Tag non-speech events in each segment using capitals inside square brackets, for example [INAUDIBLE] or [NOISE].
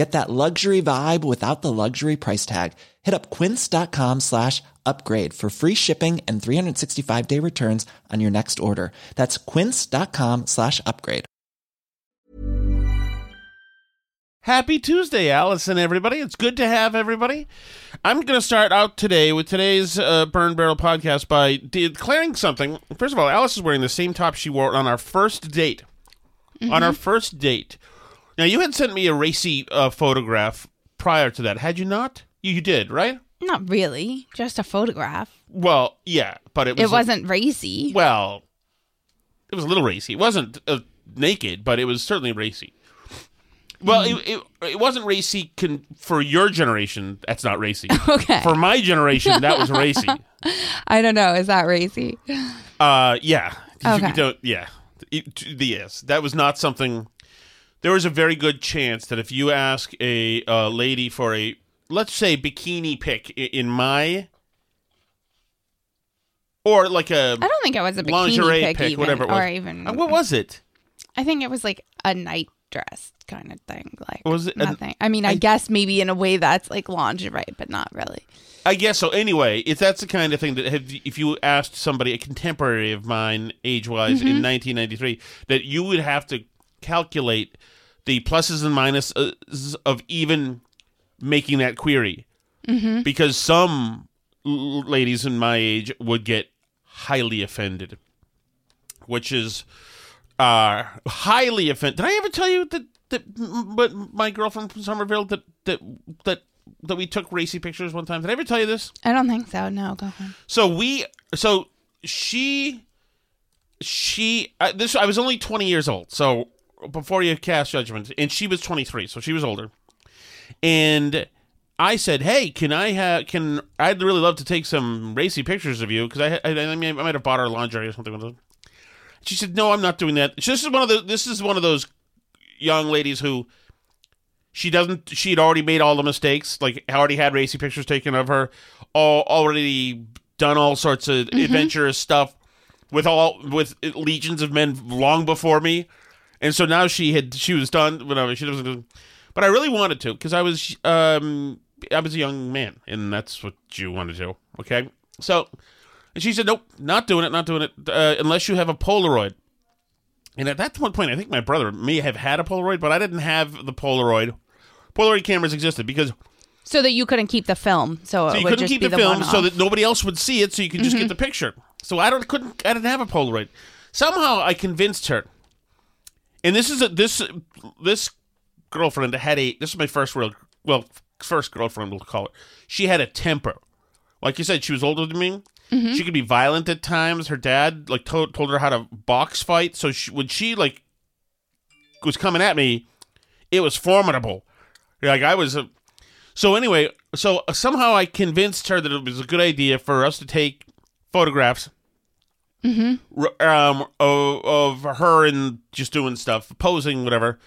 Get that luxury vibe without the luxury price tag. Hit up quince.com slash upgrade for free shipping and 365 day returns on your next order. That's quince.com slash upgrade. Happy Tuesday, Allison, everybody. It's good to have everybody. I'm going to start out today with today's uh, Burn Barrel podcast by declaring something. First of all, Alice is wearing the same top she wore on our first date. On our first date. Now, you had sent me a racy uh, photograph prior to that, had you not? You, you did, right? Not really, just a photograph. Well, yeah, but it was It wasn't racy. well, it was a little racy. It wasn't uh, naked, but it was certainly racy. Well, it, it, it wasn't racy con- for your generation. That's not racy. [LAUGHS] Okay. For my generation, that was racy. [LAUGHS] I don't know. Is that racy? Uh, yeah. 'Cause you Okay. don't- yeah. It- yes, that was not something. There was a very good chance that if you ask a uh, lady for a, let's say, bikini pic in my, or like a I don't think it was a bikini lingerie pic, pic, even, whatever it was. or even. Uh, what was it? I think it was like a night dress kind of thing. Like Was it nothing? I mean, I, I- guess maybe in a way that's like lingerie, but not really. I guess so. Anyway, if that's the kind of thing that have, if you asked somebody, a contemporary of mine, age wise, in 1993, that you would have to calculate the pluses and minuses of even making that query, mm-hmm. because some l- ladies in my age would get highly offended, which is uh, highly offended. Did I ever tell you that that but my girlfriend from Somerville that that that that we took racy pictures one time? Did I ever tell you this? I don't think so. No, go on. So we, so she, she, uh, this, I was only 20 years old. So before you cast judgment, and she was 23, so she was older. And I said, "Hey, can I have? Can I'd really love to take some racy pictures of you because I, I, I, mean, I might have bought her lingerie or something." with it." She said, "No, I'm not doing that." This is one of the. This is one of those young ladies who she doesn't she'd already made all the mistakes like already had racy pictures taken of her all already done all sorts of mm-hmm. adventurous stuff with all with legions of men long before me and so now she had she was done whatever she doesn't but i really wanted to because i was um i was a young man and that's what you want to do okay so and she said nope not doing it not doing it uh, unless you have a polaroid and at that one point, I think my brother may have had a Polaroid, but I didn't have the Polaroid. Polaroid cameras existed because So that you couldn't keep the film, so, so it you would couldn't just keep be the, the film so that nobody else would see it, so you could just get the picture. So I don't couldn't I didn't have a Polaroid. Somehow I convinced her, and this is a this this girlfriend had a this is my first real well first girlfriend we'll call it. She had a temper, like you said, she was older than me. Mm-hmm. She could be violent at times. Her dad like told, told her how to box fight. So she, when she like was coming at me, it was formidable. Like I was. A, so anyway, so somehow I convinced her that it was a good idea for us to take photographs r- um, of, of her and just doing stuff, posing, whatever.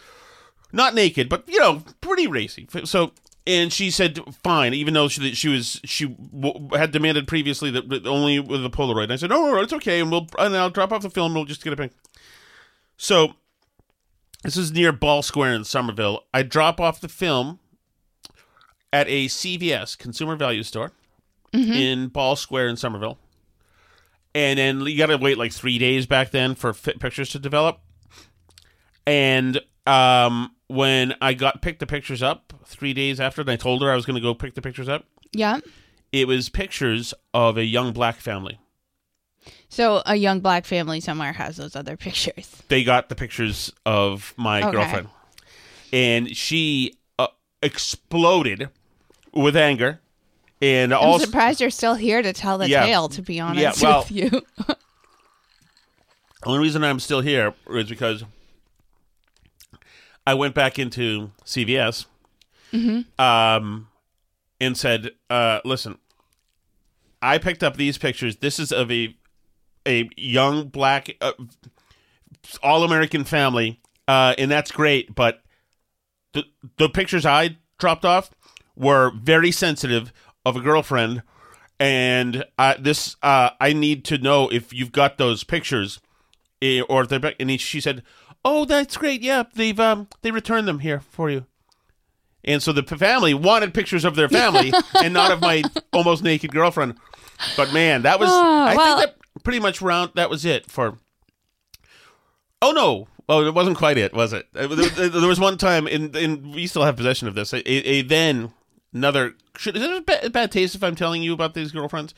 Not naked, but you know, pretty racy. So and she said fine, even though she she was she w- had demanded previously that that only with a Polaroid. And I said, no, no, no, it's okay, and we'll and I'll drop off the film. We'll just get a pic. So this is near Ball Square in Somerville. I drop off the film at a CVS Consumer Value Store in Ball Square in Somerville, and then you got to wait like three days back then for fit pictures to develop. And um, when I got picked the pictures up three days after, and I told her I was going to go pick the pictures up, Yeah. it was pictures of a young black family. So a young black family somewhere has those other [LAUGHS] pictures. They got the pictures of my Okay. girlfriend, and she uh, exploded with anger. And I'm also, surprised you're still here to tell the Yeah. tale. To be honest Yeah, well- with you. the [LAUGHS] only reason I'm still here is because I went back into CVS um, and said, uh, "Listen, I picked up these pictures. This is of a a young black uh, all American family, uh, and that's great. But the the pictures I dropped off were very sensitive of a girlfriend." And uh, this, uh, I need to know if you've got those pictures eh, or if they're back. And he, she said, "Oh, that's great. Yeah, they've um, they returned them here for you." And so the family wanted pictures of their family [LAUGHS] and not of my almost naked girlfriend. But man, that was Oh, I well- think that pretty much round. That was it for. Oh no! Oh, it wasn't quite it, was it? Uh, There, there was one time, and and we still have possession of this. A, a then another. Should, is it a bad, bad taste if I'm telling you about these girlfriends?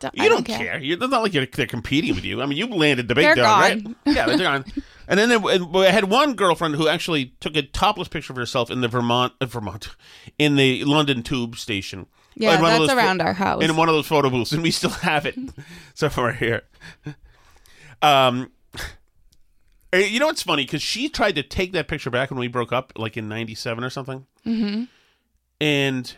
Don't- You I don't, care. You're, it's not like you're, they're competing with you. I mean, you landed the big They're dog, right? Yeah, they're gone. [LAUGHS] And then there, I had one girlfriend who actually took a topless picture of herself in the Vermont, uh, Vermont, in the London Tube station. Yeah, In that's around our house. In one of those photo booths, and we still have it [LAUGHS] somewhere here. Um, eh, you know what's funny? Because she tried to take that picture back when we broke up, like in '97 or something. Mm-hmm. And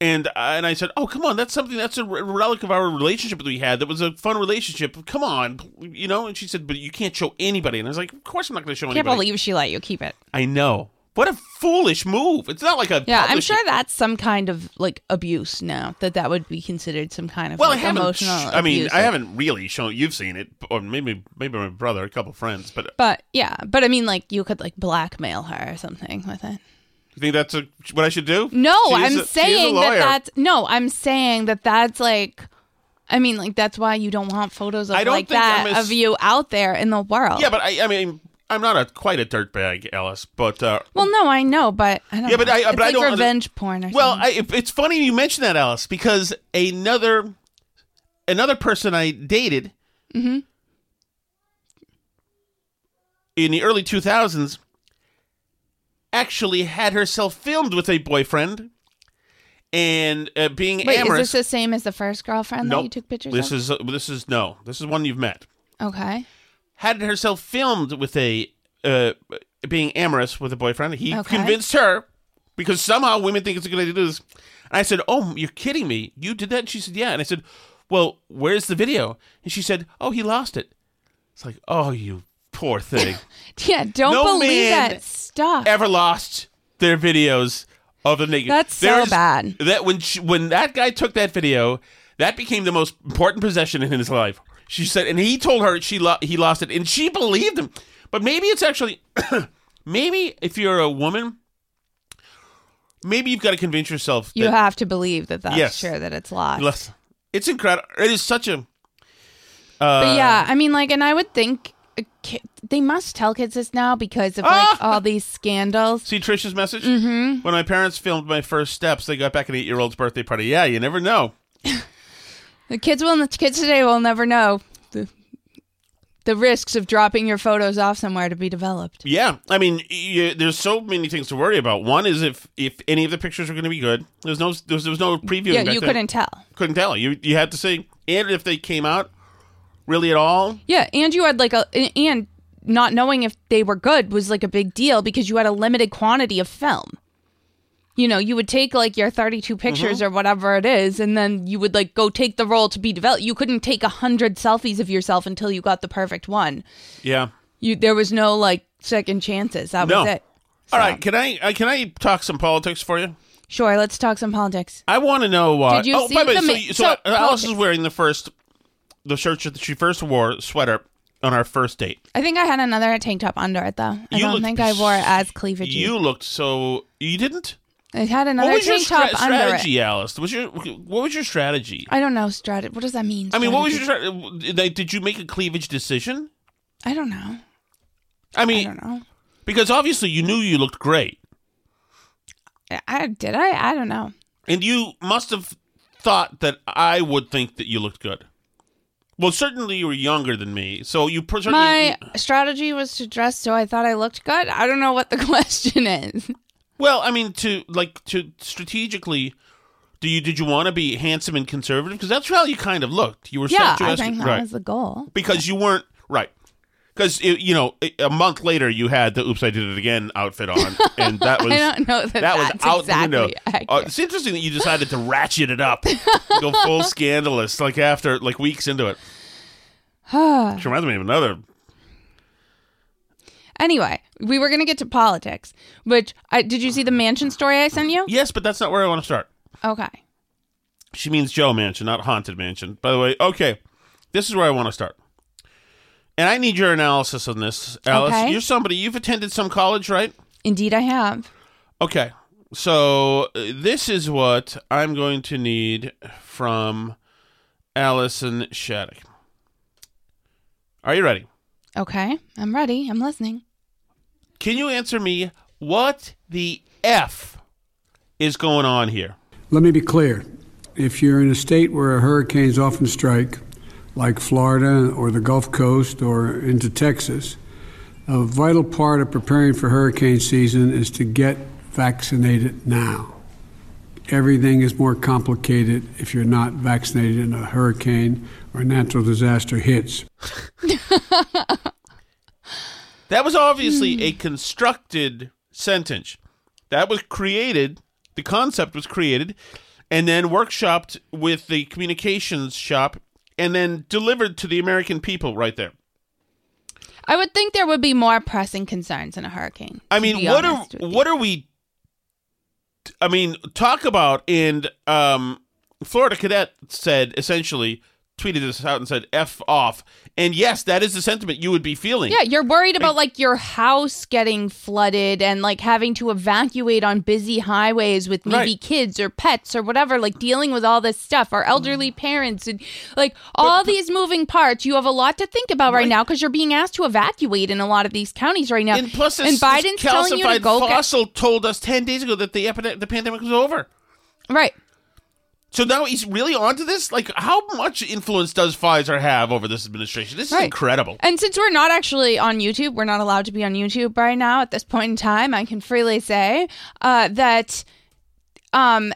and I- and I said, "Oh, come on, that's something that's a relic of our relationship that we had. That was a fun relationship. Come on, you know." And she said, "But you can't show anybody." And I was like, "Of course I'm not going to show anybody." Can't anybody." believe she let you keep it. I know. What a foolish move! It's not like a Yeah, I'm publishing- sure that's some kind of like abuse now. That that would be considered some kind of Well, like, I haven't. emotional. sh- I mean, abuse. I haven't really shown. You've seen it, or maybe maybe my brother, a couple friends. But But yeah, but I mean, like you could like blackmail her or something with it. You think that's a, what I should do? No, She I'm a- she is a saying that that's no. I'm saying that that's like. I mean, like that's why you don't want photos of like that of you out there in the world. Yeah, but I, I mean, I'm not a quite a dirtbag, Alice. But uh, well, no, I know, but I don't. Yeah, but know. I- it's but I like don't revenge porn or well, something. I, it's funny you mention that, Alice, because another another person I dated Mm-hmm. in the early 2000s actually had herself filmed with a boyfriend and uh, being Wait, amorous. is this the same as the first girlfriend that you took pictures This of? is uh, this is no. This is one you've met. okay. Had herself filmed with a uh, being amorous with a boyfriend. He Okay. convinced her because somehow women think it's a good idea to do this. And I said, "Oh, you're kidding me! You did that?" And she said, "Yeah." And I said, "Well, where's the video?" And she said, "Oh, he lost it." It's like, "Oh, you poor thing." [LAUGHS] Yeah, don't No believe that stuff. Ever lost their videos of the naked? That's so There's- bad. That when she, when that guy took that video, that became the most important possession in his life. She said, and he told her she lo- he lost it, and she believed him. But maybe it's actually, [COUGHS] maybe if you're a woman, maybe you've got to convince yourself. you have to believe that that's Yes. true that it's lost. It's incredible. It is such a. Uh, But yeah, I mean, like, and I would think they must tell kids this now because of like Ah! all these scandals. See Trisha's message? Mm-hmm. When my parents filmed my first steps, they got back an eight year old's birthday party. Yeah, you never know. [LAUGHS] The kids will, the kids today will never know the the risks of dropping your photos off somewhere to be developed. Yeah, I mean, y there's so many things to worry about. One is if if any of the pictures are going to be good. There's no there's, there was no previewing. Yeah, you couldn't tell. couldn't tell. You you had to see, and if they came out really at all. Yeah, and you had like a and not knowing if they were good was like a big deal because you had a limited quantity of film. You know, you would take like your 32 pictures or whatever it is, and then you would like go take the role to be developed. You couldn't take a hundred selfies of yourself until you got the perfect one. Yeah, You there was no like second chances. That no, was it. All right, can I uh, can I talk some politics for you? Sure, let's talk some politics. I want to know. Uh, Did you oh, see by the way, the so, so, so, Alice is wearing the first the shirt that she first wore sweater on our first date. I think I had another tank top under it though. I You don't looked- think I wore it as cleavage. You looked so. You didn't. I had another tank top stra- under it. strategy, Alice? Was your what was your strategy? I don't know strategy. What does that mean? I mean, what was your strategy? strategy? Did you make a cleavage decision? I don't know. I mean, I don't know. because obviously you knew you looked great, I, I did. I. I don't know. and you must have thought that I would think that you looked good. Well, certainly you were younger than me, so you per- certainly. My strategy was to dress so I thought I looked good. I don't know what the [LAUGHS] question is. Well, I mean, to like to strategically, do you did you want to be handsome and conservative? Because that's how you kind of looked. You were Yeah, I think that right? was the goal. because you weren't right. Because you know, a month later, you had the "Oops, I Did It Again" outfit on, and that [LAUGHS] was I don't know that, that was out exactly the window. Uh, it's interesting that you decided to ratchet it up, go full [LAUGHS] scandalous, like after like weeks into it. [SIGHS] Which reminds me of another. Anyway, we were gonna get to politics, which I did you see the mansion story I sent you? Yes, but that's not where I want to start. Okay. She means Joe Manchin, not Haunted Mansion. By the way, okay, this is where I want to start. And I need your analysis on this, Alice. Okay. You're somebody, you've attended some college, right? Indeed, I have. Okay. So uh, this is what I'm going to need from Allison Shattuck. Are you ready? Okay, I'm ready. I'm listening. Can you answer me what the F is going on here? Let me be clear. If you're in a state where hurricanes often strike, like Florida or the Gulf Coast or into Texas, a vital part of preparing for hurricane season is to get vaccinated now. Everything is more complicated if you're not vaccinated and a hurricane or natural disaster hits. [LAUGHS] That was obviously hmm. a constructed sentence. That was created, the concept was created, and then workshopped with the communications shop, and then delivered to the American people right there. I would think there would be more pressing concerns in a hurricane. I mean, what are honest with you. what are we? I mean, talk about and um, Florida cadet said essentially tweeted this out and said "f off," and yes, that is the sentiment you would be feeling. Yeah, you're worried about like your house getting flooded and like having to evacuate on busy highways with maybe Right. kids or pets or whatever, like dealing with all this stuff, our elderly parents and like all these moving parts. You have a lot to think about right, Right. now because you're being asked to evacuate in a lot of these counties right now. And plus, this, and this Biden's telling you to go get told us ten days ago that the epidemic, the pandemic was over. right. So now he's really onto this. Like, how much influence does Pfizer have over this administration? This is Right. incredible. And since we're not actually on YouTube, we're not allowed to be on YouTube right now at this point in time. I can freely say uh, that um,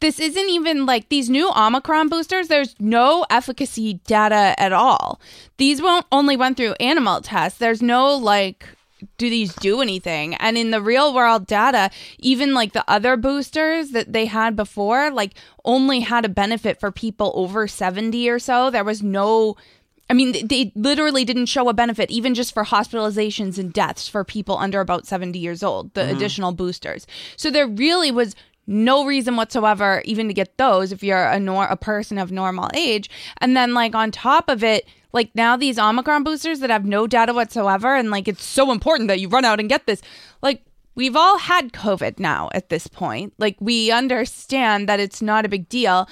this isn't even like these new Omicron boosters. There's no efficacy data at all. These won't only went through animal tests. There's no like. Do these do anything? And in the real world data, even like the other boosters that they had before, like only had a benefit for people over 70 or so. There was no I mean, they literally didn't show a benefit, even just for hospitalizations and deaths for people under about 70 years old, the mm-hmm. additional boosters. So there really was no reason whatsoever even to get those if you're a, nor- a person of normal age. And then, like, on top of it, like now these Omicron boosters that have no data whatsoever, and like it's so important that you run out and get this. Like, we've all had COVID now at this point. Like, we understand that it's not a big deal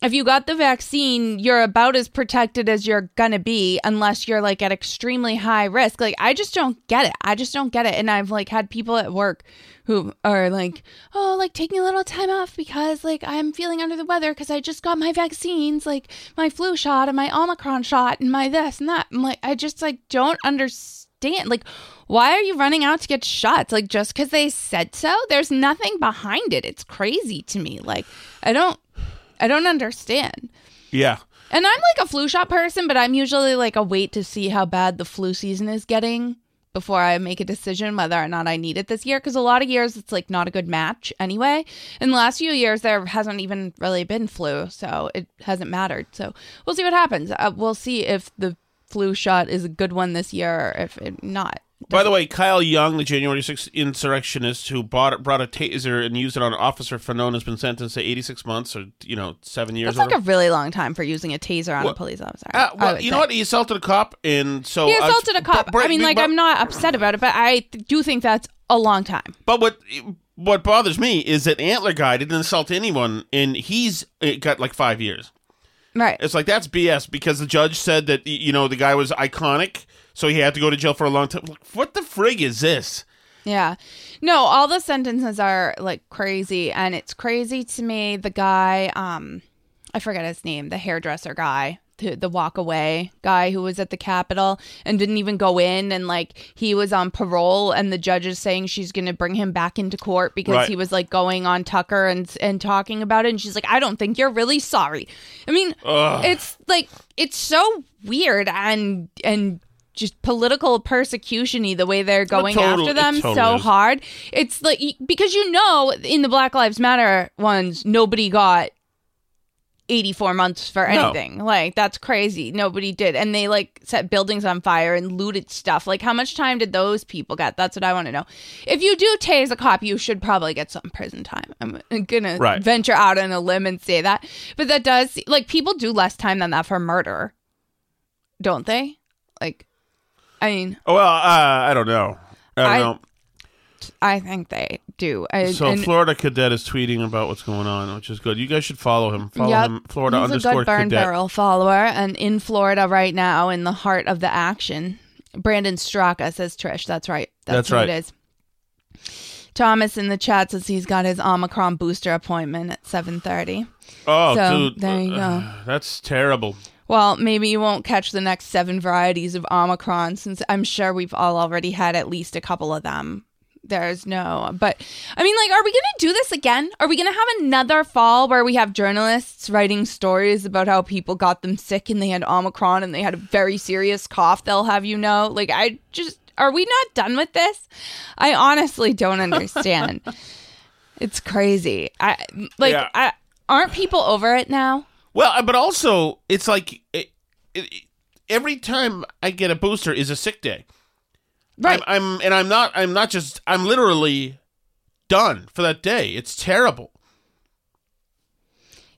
if you got the vaccine, you're about as protected as you're gonna be, unless you're like at extremely high risk. Like, I just don't get it. I just don't get it. And I've like had people at work who are like, oh, like taking a little time off because like I'm feeling under the weather because I just got my vaccines, like my flu shot and my Omicron shot and my this and that. I'm like, I just like don't understand. Like, why are you running out to get shots? Like, just because they said so? There's nothing behind it. It's crazy to me. Like, I don't. I don't understand. Yeah. And I'm like a flu shot person, but I'm usually like a wait to see how bad the flu season is getting before I make a decision whether or not I need it this year. Because a lot of years it's like not a good match anyway. In the last few years, there hasn't even really been flu, so it hasn't mattered. So we'll see what happens. Uh, we'll see if the flu shot is a good one this year, or if it not. By the way, Kyle Young, the January 6th insurrectionist who bought brought a taser and used it on Officer Fanone, has been sentenced to 86 months or you know seven years. That's like a really long time for using a taser on Well, a police officer. Uh, well, you know what? He assaulted a cop, and so He assaulted a cop. but- but- I mean, like, but- I'm not upset about it, but I do think that's a long time. But what what bothers me is that Antler guy didn't insult anyone, and he's got like five years. Right. It's like that's BS because the judge said that you know the guy was iconic, so he had to go to jail for a long time. Like, What the frig is this? Yeah. No, all the sentences are like crazy and it's crazy to me the guy um I forget his name, the hairdresser guy, the, the walk away guy who was at the Capitol and didn't even go in and like he was on parole and the judge is saying she's going to bring him back into court because Right. he was like going on Tucker and and talking about it and she's like I don't think you're really sorry. I mean, it's like it's so weird and and just political persecution-y the way they're going total- after them totally so is. hard. It's like because you know in the Black Lives Matter ones, nobody got 84 months for No. anything. Like that's crazy. Nobody did. And they like set buildings on fire and looted stuff. Like how much time did those people get? That's what I want to know. If you do tase a cop, you should probably get some prison time. I'm [LAUGHS] going Right. to venture out on a limb and say that. But that does like people do less time than that for murder. Don't they? Like I mean, Oh, well, uh, I don't know. I don't I- know. I think they do. I, So and- Florida Cadet is tweeting about what's going on, which is good. You guys should follow him. Follow Yep. him, Florida He's a underscore good burn Cadet. barrel follower, and in Florida right now, in the heart of the action. Brandon Straka says Trish. That's right. That's That's, who right. It is. Thomas in the chat says he's got his Omicron booster appointment at seven thirty. Oh, So, dude, there you uh, go. [SIGHS] That's terrible. Well, maybe you won't catch the next seven varieties of Omicron, since I'm sure we've all already had at least a couple of them. There's no, but I mean, like, are we going to do this again? Are we going to have another fall where we have journalists writing stories about how people got them sick and they had Omicron and they had a very serious cough? They'll have you know, like, I just, are we not done with this? I honestly don't understand. [LAUGHS] it's crazy. I like, Yeah. I aren't people over it now? Well, uh, but also it's like it, it, every time I get a booster is a sick day. Right. I'm, I'm and I'm not I'm not just I'm literally done for that day. It's terrible.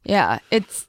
Yeah, it's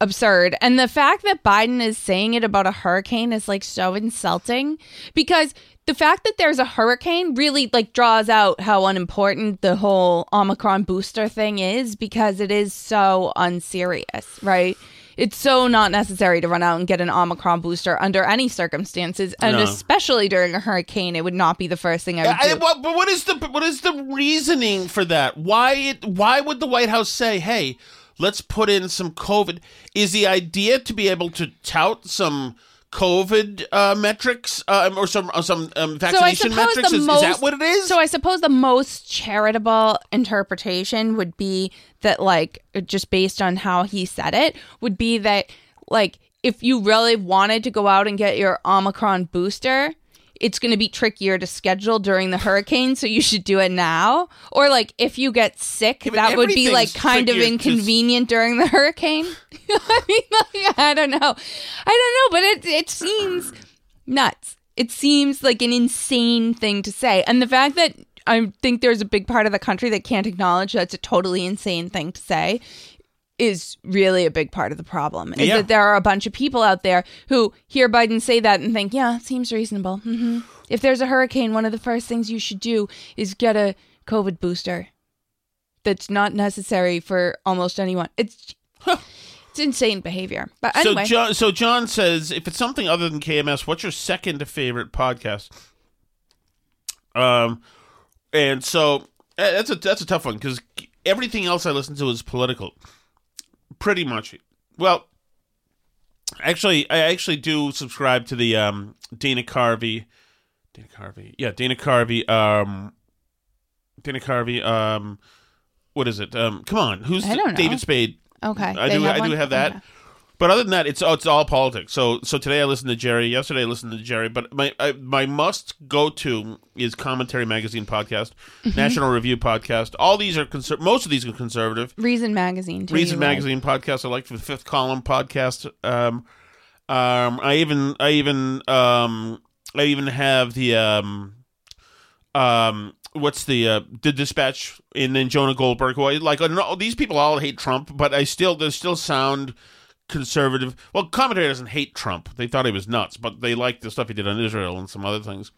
absurd. And the fact that Biden is saying it about a hurricane is like so insulting because the fact that there's a hurricane really like draws out how unimportant the whole Omicron booster thing is because it is so unserious, right? It's so not necessary to run out and get an Omicron booster under any circumstances, and No. especially during a hurricane, it would not be the first thing I would I, do. what, but what is the what is the reasoning for that? Why it, why would the White House say, "Hey, let's put in some COVID"? Is the idea to be able to tout some COVID uh, metrics uh, or some or some um, vaccination metrics? Is, is that what it is? So I suppose the most charitable interpretation would be that, like, just based on how he said it, would be that, like, if you really wanted to go out and get your Omicron booster, it's going to be trickier to schedule during the hurricane, so you should do it now. Or like if you get sick, Yeah, that would be like kind of inconvenient during the hurricane. [LAUGHS] I mean, like, I don't know, I don't know, but it it seems nuts. It seems like an insane thing to say, and the fact that I think there's a big part of the country that can't acknowledge that's a totally insane thing to say is really a big part of the problem. Is Yeah. that there are a bunch of people out there who hear Biden say that and think, yeah, it seems reasonable. hmm If there's a hurricane, one of the first things you should do is get a COVID booster. That's not necessary for almost anyone. It's it's insane behavior. But anyway, So John, so John says, if it's something other than KMS, what's your second favorite podcast? Um, and so eh, that's a that's a tough one because everything else I listen to is political, pretty much. Well, actually, I actually do subscribe to the um Dana Carvey, Dana Carvey, yeah, Dana Carvey, um, Dana Carvey, um, what is it? Um, come on, who's I don't know. David Spade? okay. I they do. I one? do have that. Okay. But other than that, it's oh, it's all politics. So so today I listened to Jerry. Yesterday I listened to Jerry. But my I, my must go to is Commentary Magazine podcast, Mm-hmm. National Review podcast. All these are conser- most of these are conservative. Reason magazine. Too, Reason you like. Magazine podcast. I like the Fifth Column podcast. Um, Um, I even I even um I even have the um um what's the uh, the dispatch and then Jonah Goldberg who I like I know, these people all hate Trump but I still they still sound conservative. Well commentary doesn't hate Trump. They thought he was nuts but they like the stuff he did on Israel and some other things.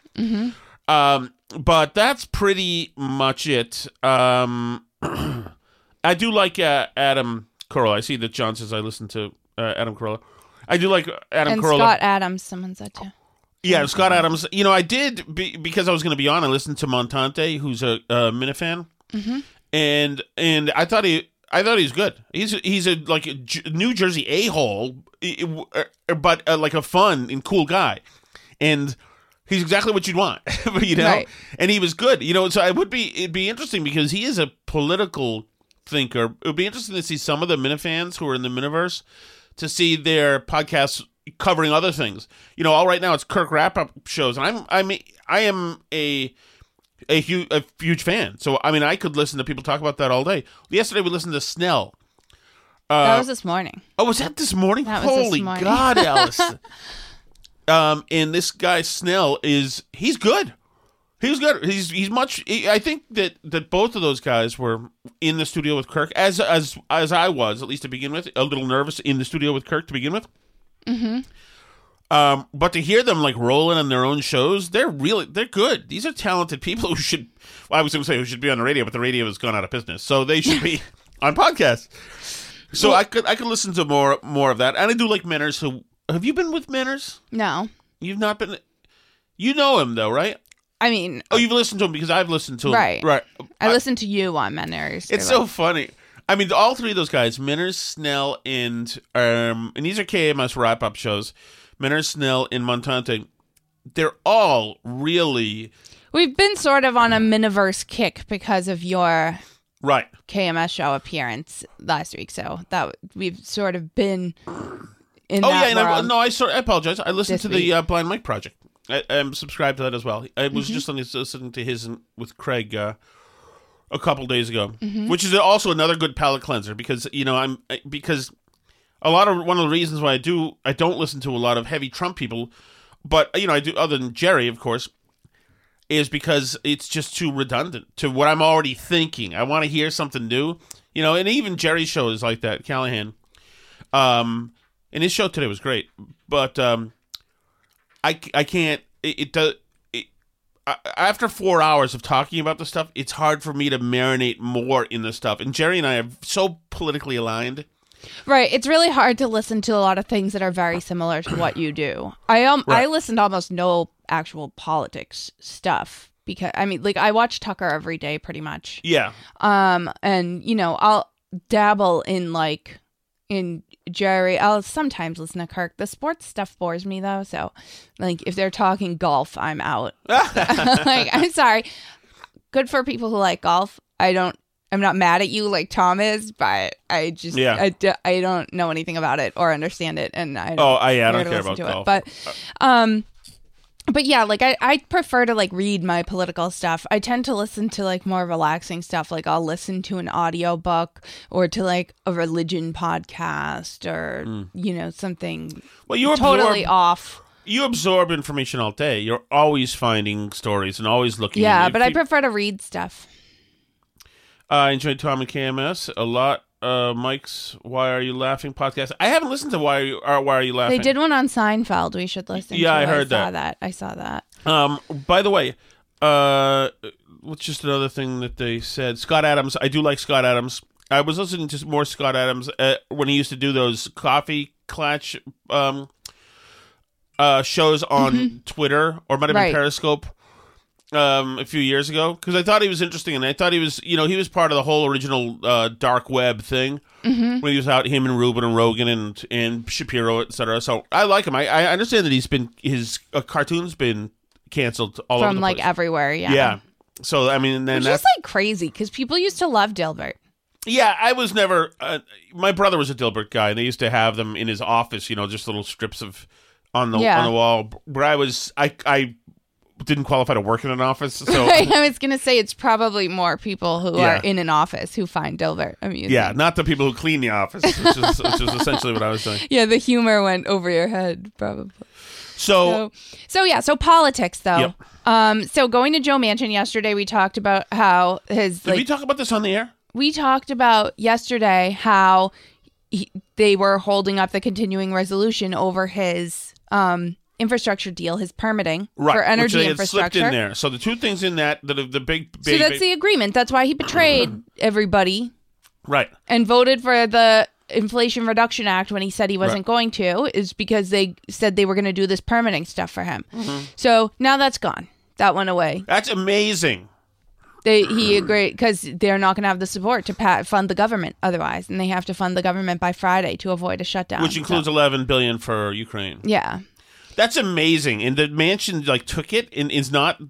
Um but that's pretty much it. Um [CLEARS THROAT] I do like uh, Adam Carolla. I see that John says I listen to uh, Adam Carolla. I do like Adam and Carolla. Scott Adams, someone said too. yeah, Scott Adams. You know, I did be, because I was going to be on. I listened to Montante, who's a, a Minifan, and and I thought he, I thought he's good. He's he's a like a J- New Jersey a hole, but uh, like a fun and cool guy, and he's exactly what you'd want, [LAUGHS] you know. Right. And he was good, you know. So it would be it'd be interesting because he is a political thinker. It would be interesting to see some of the Minifans who are in the Miniverse to see their podcasts covering other things. You know, all right now it's Kirk wrap up shows, and I'm I'm I am a a huge a huge fan. So I mean, I could listen to people talk about that all day. Yesterday we listened to Snell. that was this morning. Oh, was that this morning? That was this Holy morning. God, [LAUGHS] Alice! um, and this guy Snell is he's good. He's good. He's he's much. he- I think that that both of those guys were in the studio with Kirk, as as as I was at least to begin with, a little nervous in the studio with Kirk to begin with. Mm-hmm. Um, but to hear them like rolling on their own shows, they're really they're good. These are talented people who should. Well, I was going to say who should be on the radio, but the radio has gone out of business, so they should be [LAUGHS] on podcasts. So I could I could listen to more more of that, and I do like Manners. Who have you been with Manners? No, You've not been. You know him though, right? I mean, Oh, you've listened to him because I've listened to him. Right. right. I listened to you on Manners. It's so funny. I mean, all three of those guys, Minners, Snell, and um, and these are KMS wrap up shows. Minners, Snell, and Montante. They're all really We've been sort of on a Miniverse kick because of your right. KMS show appearance last week. So that we've sort of been in Oh yeah, and I, no, I sorry, I apologize. I listened to the uh, Blind Mike project. I, I'm subscribed to that as well. I Mm-hmm. was just on this- listening to his and- with Craig uh, a couple days ago, Mm-hmm. which is also another good palate cleanser because you know I'm because a lot of one of the reasons why I do I don't listen to a lot of heavy Trump people, but you know I do other than Jerry, of course, is because it's just too redundant to what I'm already thinking. I want to hear something new, you know, and even Jerry's show is like that. Callahan, um, and his show today was great, but um, I I can't. It, it does. After four hours of talking about the stuff, it's hard for me to marinate more in the stuff. And Jerry and I are so politically aligned. Right. It's really hard to listen to a lot of things that are very similar to what you do. I um I Right. listen to almost no actual politics stuff because I mean like I watch Tucker every day pretty much. Yeah, Um and you know, I'll dabble in like in Jerry. I'll sometimes listen to Kirk. The sports stuff bores me though, so like if they're talking golf, I'm out. [LAUGHS] [LAUGHS] like I'm sorry. Good for people who like golf. I don't I'm not mad at you like Tom is, but I just Yeah. I, d- I don't know anything about it or understand it and I Oh, I- yeah, I don't care about to it. But um but yeah, like I, I prefer to like read my political stuff. I tend to listen to like more relaxing stuff. Like I'll listen to an audio book or to like a religion podcast or Mm. you know something well, you're totally absorb off. you absorb information all day. You're always finding stories and always looking. Yeah, but I prefer to read stuff. I enjoyed Tom and KMS a lot. Uh, Mike's "Why Are You Laughing" podcast. I haven't listened to "Why Are You uh, Why Are You Laughing." They did one on Seinfeld. We should listen. Yeah, to. I heard saw that. that. I saw that. Um, by the way, uh, what's just another thing that they said? Scott Adams. I do like Scott Adams. I was listening to more Scott Adams uh, when he used to do those coffee clutch um, uh, shows on Twitter or might have been Right. Periscope um, a few years ago because I thought he was interesting and I thought he was, you know, he was part of the whole original uh, dark web thing when he was out, him and Rubin and Rogan and and Shapiro, etc. So I like him. I, I understand that he's been his uh, cartoons been canceled all over From the like place. everywhere. Yeah. yeah. So I mean, then that's like crazy because people used to love Dilbert. yeah. I was never. Uh, my brother was a Dilbert guy, and they used to have them in his office. You know, just little strips of on the Yeah. on the wall. Where I was, I I didn't qualify to work in an office. So [LAUGHS] I was gonna say it's probably more people who Yeah. are in an office who find Dilbert amusing. yeah, not the people who clean the office, which is, which is essentially what I was saying. Yeah, the humor went over your head, probably. So, So, so yeah, so politics though. Yep. Um, so going to Joe Manchin yesterday, we talked about how his did like we talk about this on the air? we talked about yesterday how he, they were holding up the continuing resolution over his um infrastructure deal, his permitting Right, for which energy they had slipped infrastructure. in there. So the two things in that that the big, big, So that's big- the agreement. That's why he betrayed [CLEARS THROAT] everybody right. and voted for the Inflation Reduction Act when he said he wasn't Right. going to is because they said they were going to do this permitting stuff for him. Mm-hmm. So now that's gone. That went away. That's amazing. They he agreed because they're not going to have the support to pa- fund the government otherwise, and they have to fund the government by Friday to avoid a shutdown. Which includes So- 11 billion for Ukraine. yeah. That's amazing. And the Manchin like took it and is not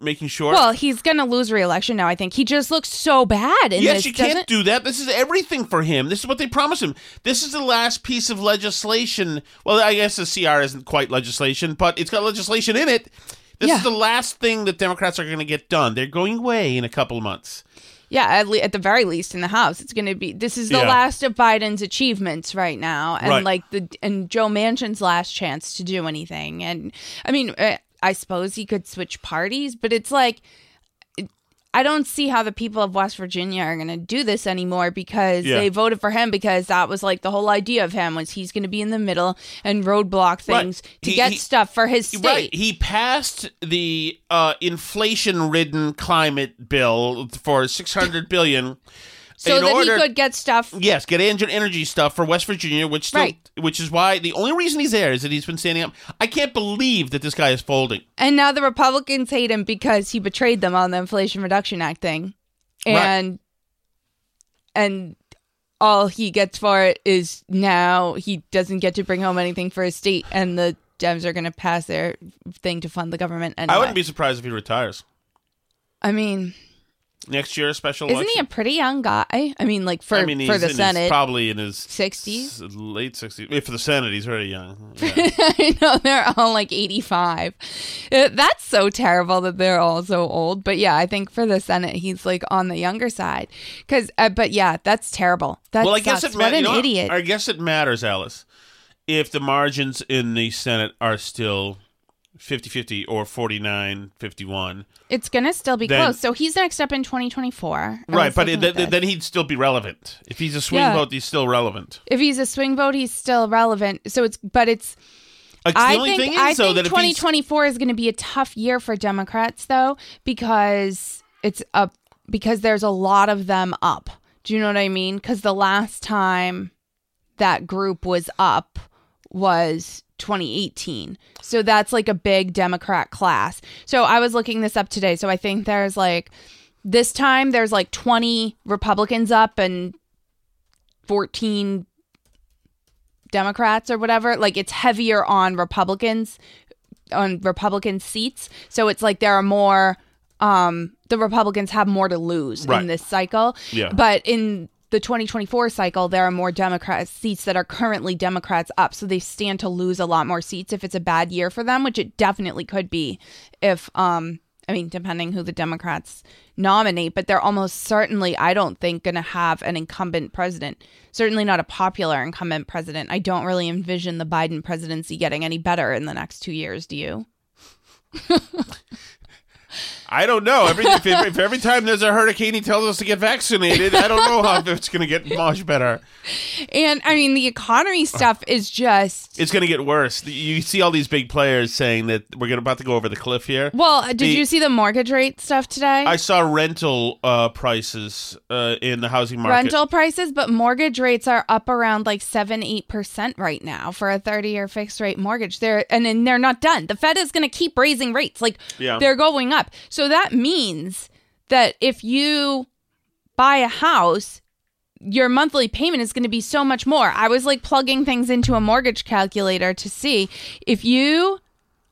making sure. Well, he's going to lose re-election now. I think he just looks so bad. In yes, this, you can't doesn't- do that. This is everything for him. This is what they promised him. This is the last piece of legislation. Well, I guess the CR isn't quite legislation, but it's got legislation in it. This Yeah. is the last thing that Democrats are going to get done. They're going away in a couple of months. Yeah, at, le- at the very least in the House, it's going to be. This is the Yeah. last of Biden's achievements right now, and Right. like the and Joe Manchin's last chance to do anything. And I mean, uh, I suppose he could switch parties, but it's like I don't see how the people of West Virginia are going to do this anymore because Yeah. they voted for him because that was like the whole idea of him was he's going to be in the middle and roadblock Right. things to He- get he- stuff for his state. Right. He passed the uh, inflation-ridden climate bill for 600 billion so that order- he could get stuff Yes, get energy stuff for West Virginia, which still, Right. which is why the only reason he's there is that he's been standing up. I can't believe that this guy is folding. And now the Republicans hate him because he betrayed them on the Inflation Reduction Act thing. Right. And and all he gets for it is now he doesn't get to bring home anything for his state and the Dems are going to pass their thing to fund the government anyway. I wouldn't be surprised if he retires I mean, next year. Special isn't election. he a pretty young guy? I mean, like for I mean, for he's the Senate. probably in his 60s? s- late sixties. If for the Senate, he's very young. [LAUGHS] Yeah. I know they're all like 85. Uh, That's so terrible that they're all so old. But yeah, I think for the Senate, he's like on the younger side. Cause, uh, but yeah, that's terrible. That well, I guess sucks. it What an idiot. I guess it matters, Alice, if the margins in the Senate are still 50-50 or 49-51. it's gonna still be Then- close. So he's next up in 2024. Right, but it, at then, he'd still be relevant. If he's a swing Yeah. vote, he's still relevant. if he's a swing vote, he's still relevant. So it's, but it's. Like, I think thing is, I though, think that 2024 is going to be a tough year for Democrats, though, because it's up because there's a lot of them up. Do you know what I mean? Because the last time that group was up was 2018. So that's like a big Democrat class. So I was looking this up today. So I think there's like this time there's like 20 Republicans up and 14 Democrats or whatever. Like it's heavier on Republicans on Republican seats. So it's like there are more um the Republicans have more to lose Right. in this cycle. Yeah. But in the 2024 cycle, there are more Democrat seats that are currently Democrats up. So they stand to lose a lot more seats if it's a bad year for them, which it definitely could be if um I mean, depending who the Democrats nominate, but they're almost certainly, I don't think, going to have an incumbent president. Certainly not a popular incumbent president. I don't really envision the Biden presidency getting any better in the next two years. Do you? [LAUGHS] I don't know. Every if, if every time there's a hurricane, he tells us to get vaccinated. I don't know how [LAUGHS] it's going to get much better. And I mean, the economy stuff is just. It's going to get worse. You see all these big players saying that we're going about to go over the cliff here. Well, did The- you see the mortgage rate stuff today? I saw rental uh, prices uh, in the housing market. rental prices, but mortgage rates are up around like seven, eight percent right now for a thirty-year fixed rate mortgage. They're and then they're not done. The Fed is going to keep raising rates, like Yeah. they're going up. So that means that if you buy a house, your monthly payment is going to be so much more. I was like plugging things into a mortgage calculator to see if you,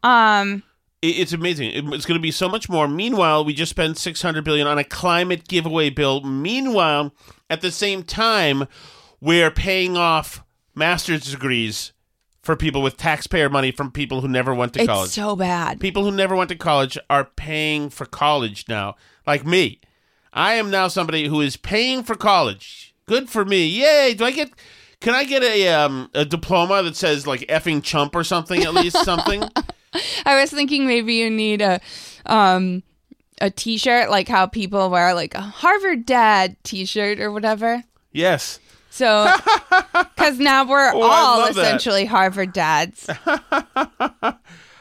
um, It's amazing. It's going to be so much more. Meanwhile, we just spent 600 billion on a climate giveaway bill. Meanwhile, at the same time, we're paying off master's degrees for people with taxpayer money from people who never went to It's college. so bad. people who never went to college are paying for college now, like me. I am now somebody who is paying for college. Good for me. Yay. Do I get can I get a um a diploma that says like effing chump or something at least something? [LAUGHS] I was thinking maybe you need a um a t-shirt like how people wear like a Harvard dad t-shirt or whatever. yes. So [LAUGHS] cuz now we're Oh, all love that. essentially Harvard dads. [LAUGHS]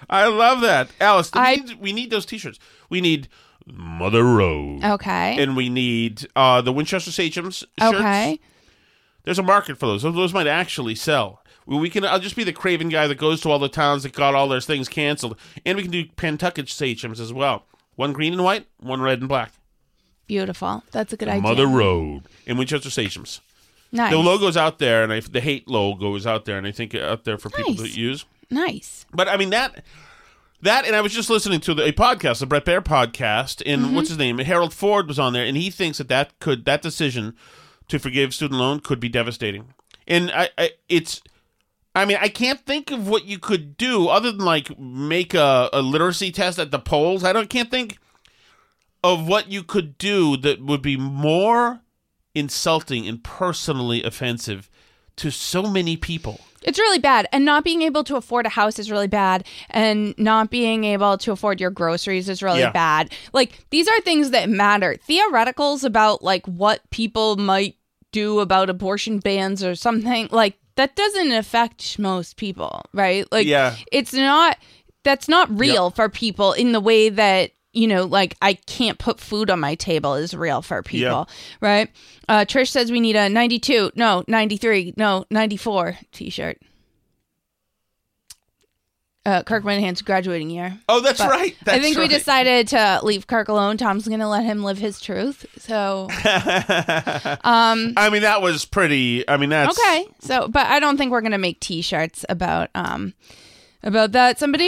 I love that. Alice, we, I- need, we need those t-shirts. We need Mother Road. Okay. And we need uh the Winchester Sachems shirts. okay. There's a market for those. Those, might actually sell. We we can. I'll just be the craven guy that goes to all the towns that got all their things canceled, and we can do Pentucket sachems as well. One green and white, one red and black. Beautiful. That's a good idea. Mother Road and Winchester sachems. Nice. The logo's out there, and I, the hate logo is out there, and I think out there for people Nice. to use. nice. But I mean that. That and I was just listening to the, a podcast, the Bret Baier podcast, and Mm-hmm. what's his name? Harold Ford was on there, and he thinks that that could that decision to forgive student loan could be devastating. And I, I it's, I mean, I can't think of what you could do other than like make a, a literacy test at the polls. I don't can't think of what you could do that would be more insulting and personally offensive to so many people. It's really bad. And not being able to afford a house is really bad. And not being able to afford your groceries is really Yeah. bad. Like, these are things that matter. Theoreticals about, like, what people might do about abortion bans or something, like, that doesn't affect most people, right? Like, Yeah. it's not, that's not real for people in the way that, you know, like, I can't put food on my table is real for people, right? Uh, Trish says we need a 92, no, 93, no, 94 t shirt. Uh, Kirk Minihane's graduating year. Oh, that's But right. That's I think we decided to leave Kirk alone. Tom's going to let him live his truth. So, [LAUGHS] I mean, that was pretty. I mean, that's okay. So, but I don't think we're going to make t-shirts about um about that. Somebody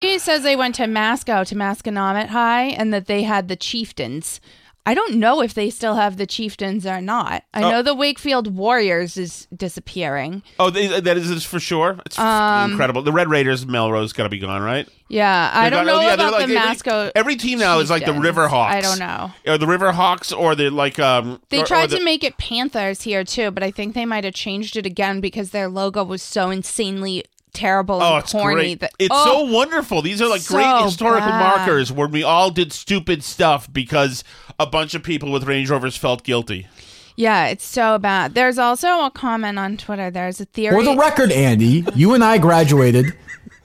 He says they went to Moscow to Masconomet High and that they had the chieftains. I don't know if they still have the chieftains or not. I Oh. know the Wakefield Warriors is disappearing. Oh, they, that is for sure. It's Um, incredible. The Red Raiders, Melrose, got to be gone, right? Yeah, I They're don't gone- oh, know yeah, about like the Masco. Every team now is like the Chieftains. River Hawks. I don't know. Or the River Hawks, or the like. um They or- or tried the- to make it Panthers here too, but I think they might have changed it again because their logo was so insanely terrible Oh, and it's corny. great. That, it's oh, so wonderful. These are like so great historical bad. markers where we all did stupid stuff because a bunch of people with Range Rovers felt guilty. Yeah, it's so bad. There's also a comment on Twitter. There's a theory. For the record, Andy, you and I graduated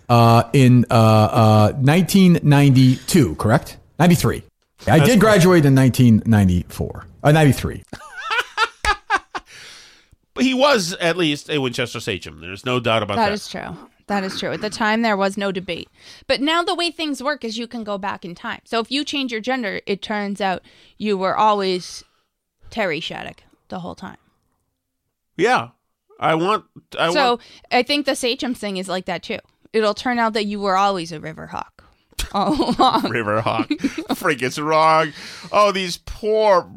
uh, in uh, uh, 1992, correct? 93. I did graduate in 1994. Uh, 93. He was at least a Winchester Sachem. There's no doubt about that. That is true. That is true. At the time, there was no debate. But now the way things work is you can go back in time. So if you change your gender, it turns out you were always Terry Shattuck the whole time. yeah. I want. I so want. I think the Sachem thing is like that too. It'll turn out that you were always a river hawk. all [LAUGHS] along. Riverhawk. Freak, it's wrong. Oh, these poor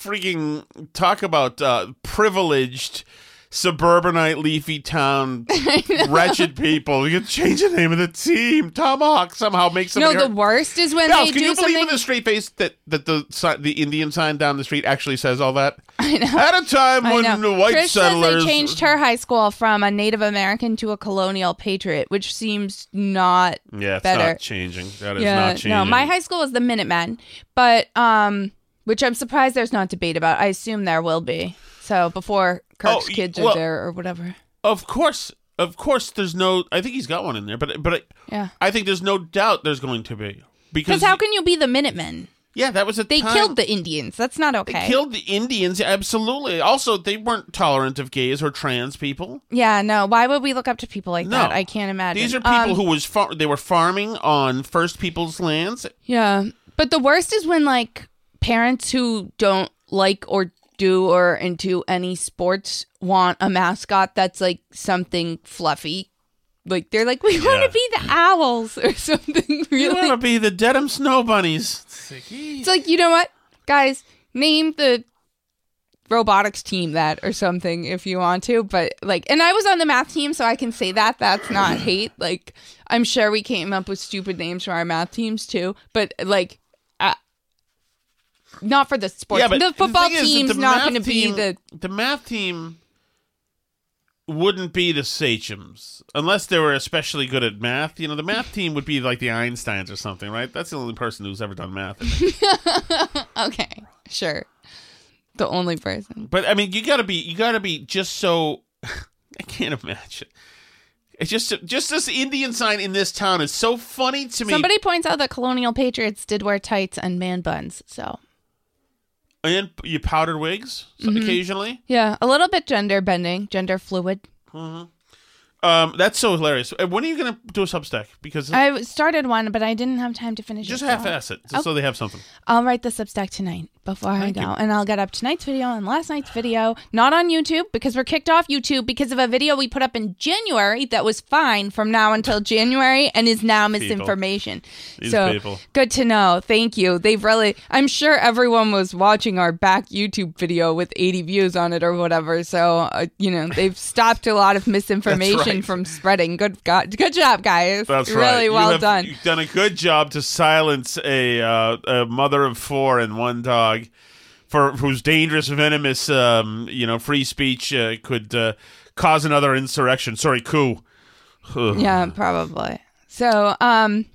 freaking talk about uh, privileged suburbanite, leafy town, [LAUGHS] wretched people. You change the name of the team. Tomahawk somehow makes No, somebody. the worst is when Now, they can do you believe something. in the straight face that that the the Indian sign down the street actually says all that? [LAUGHS] I know. At a time I when know. the white settlers says they changed her high school from a Native American to a colonial patriot, which seems not Yeah, better. not changing. That is yeah, not changing. no, my high school was the Minutemen, but um, which I'm surprised there's not debate about. I assume there will be. So before Kirk's Oh, kids well- are there or whatever. Of course, of course. There's no. I think he's got one in there, but but I, Yeah. I think there's no doubt there's going to be because how can you be the Minutemen? yeah, that was a They time- killed the Indians. That's not okay. They killed the Indians. Absolutely. Also, they weren't tolerant of gays or trans people. yeah, no. Why would we look up to people like No. that? I can't imagine. These are people Um, who was far- they were farming on First People's lands. Yeah. But the worst is when like parents who don't like or do or into any sports want a mascot that's like something fluffy. Like they're like, we want to be the owls or [LAUGHS] something really. want to be the Dedham Snow Bunnies. It's like, you know what? Guys, name the robotics team that or something if you want to. But like and I was on the math team, so I can say that. That's not hate. Like I'm sure we came up with stupid names for our math teams too. But like not for the sports. yeah, but the football that team's the not going to be the the math team. Wouldn't be the Sachems unless they were especially good at math. You know, the math team would be like the Einsteins or something, right? That's the only person who's ever done math. [LAUGHS] okay, sure. The only person. But I mean, you gotta be, you gotta be just so. [LAUGHS] I can't imagine. It's just, just this Indian sign in this town is so funny to me. Somebody points out that colonial patriots did wear tights and man buns. So and you powdered wigs Mhm. occasionally. yeah, a little bit gender bending, gender fluid. Um, that's so hilarious. Uh, When are you gonna do a Substack? Because I started one, but I didn't have time to finish just it. so- half-ass it, just so Oh. they have something. I'll write the Substack tonight before Thank I go, and I'll get up tonight's video and last night's video. Not on YouTube because we're kicked off YouTube because of a video we put up in January that was fine from now until [LAUGHS] January and is now misinformation. These so people. good to know. Thank you. They've really. I'm sure everyone was watching our back YouTube video with 80 views on it or whatever. So uh, you know they've stopped a lot of [LAUGHS] misinformation right. from spreading. Good God, good job, guys. That's really right. You well have- done. You've done a good job to silence a, uh, a mother of four and one dog, for whose dangerous, venomous, um, you know, free speech uh, could uh, cause another insurrection. Sorry, coup. Yeah, probably. So, um,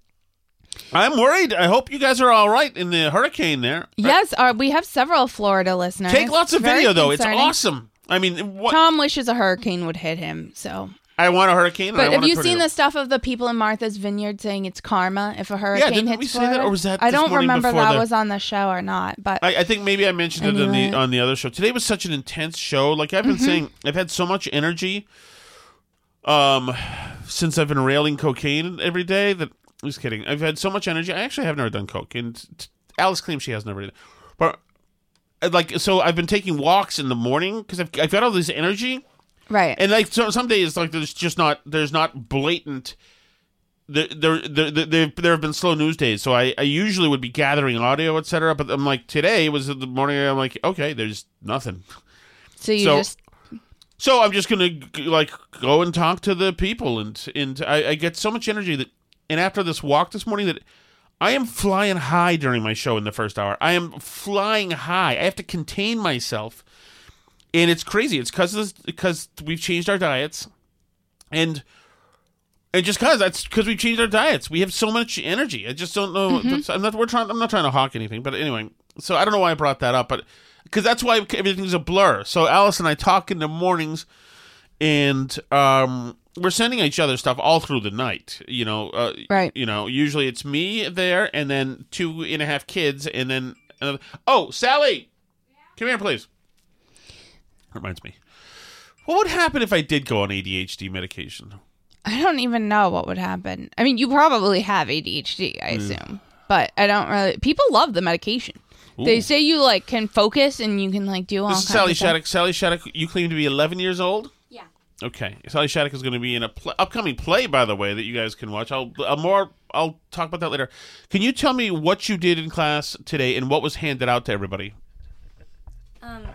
I'm worried. I hope you guys are all right in the hurricane there. yes, uh, we have several Florida listeners. Take lots of Very video though. It's awesome. I mean, what, Tom wishes a hurricane would hit him. So, I want a hurricane. but have you seen the stuff of the people in Martha's Vineyard saying it's karma if a hurricane Yeah, didn't hits we say Florida? that, or was that I don't remember that the- was on the show or not. But I, I think maybe I mentioned it on the on the other show. Today was such an intense show. Like I've been Mhm. saying, I've had so much energy, um, since I've been railing cocaine every day. That I'm just kidding. I've had so much energy. I actually have never done coke, and t- Alice claims she has never done. But uh, like, so I've been taking walks in the morning because I've I've got all this energy. Right. And like so, some days, like there's just not there's not blatant. There, there, there, there, there have been slow news days, so I, I usually would be gathering audio, etc. But I'm like today was the morning. I'm like, okay, there's nothing. so you so- just So I'm just gonna like go and talk to the people, and and I, I get so much energy that, and after this walk this morning, that I am flying high during my show in the first hour. I am flying high. I have to contain myself, and it's crazy. It's because because we've changed our diets, and and just because that's because we've changed our diets. We have so much energy. I just don't know. Mm-hmm. I'm not. We're trying. I'm not trying to hawk anything, but anyway. So I don't know why I brought that up, but because that's why everything's a blur. So Alice and I talk in the mornings, and um, we're sending each other stuff all through the night. You know, uh, Right. You know, usually it's me there, and then two and a half kids, and then another. Oh, Sally, come here, please. Reminds me. What would happen if I did go on ADHD medication? I don't even know what would happen. I mean, you probably have ADHD, I assume, but I don't really. People love the medication. They Ooh. say you like can focus and you can like do all. This is kinds Sally of stuff. Shattuck. Sally Shattuck, you claim to be 11 years old? Yeah. Okay. Sally Shattuck is going to be in a pl- upcoming play, by the way, that you guys can watch. I'll, I'll more. I'll talk about that later. Can you tell me what you did in class today and what was handed out to everybody? Um,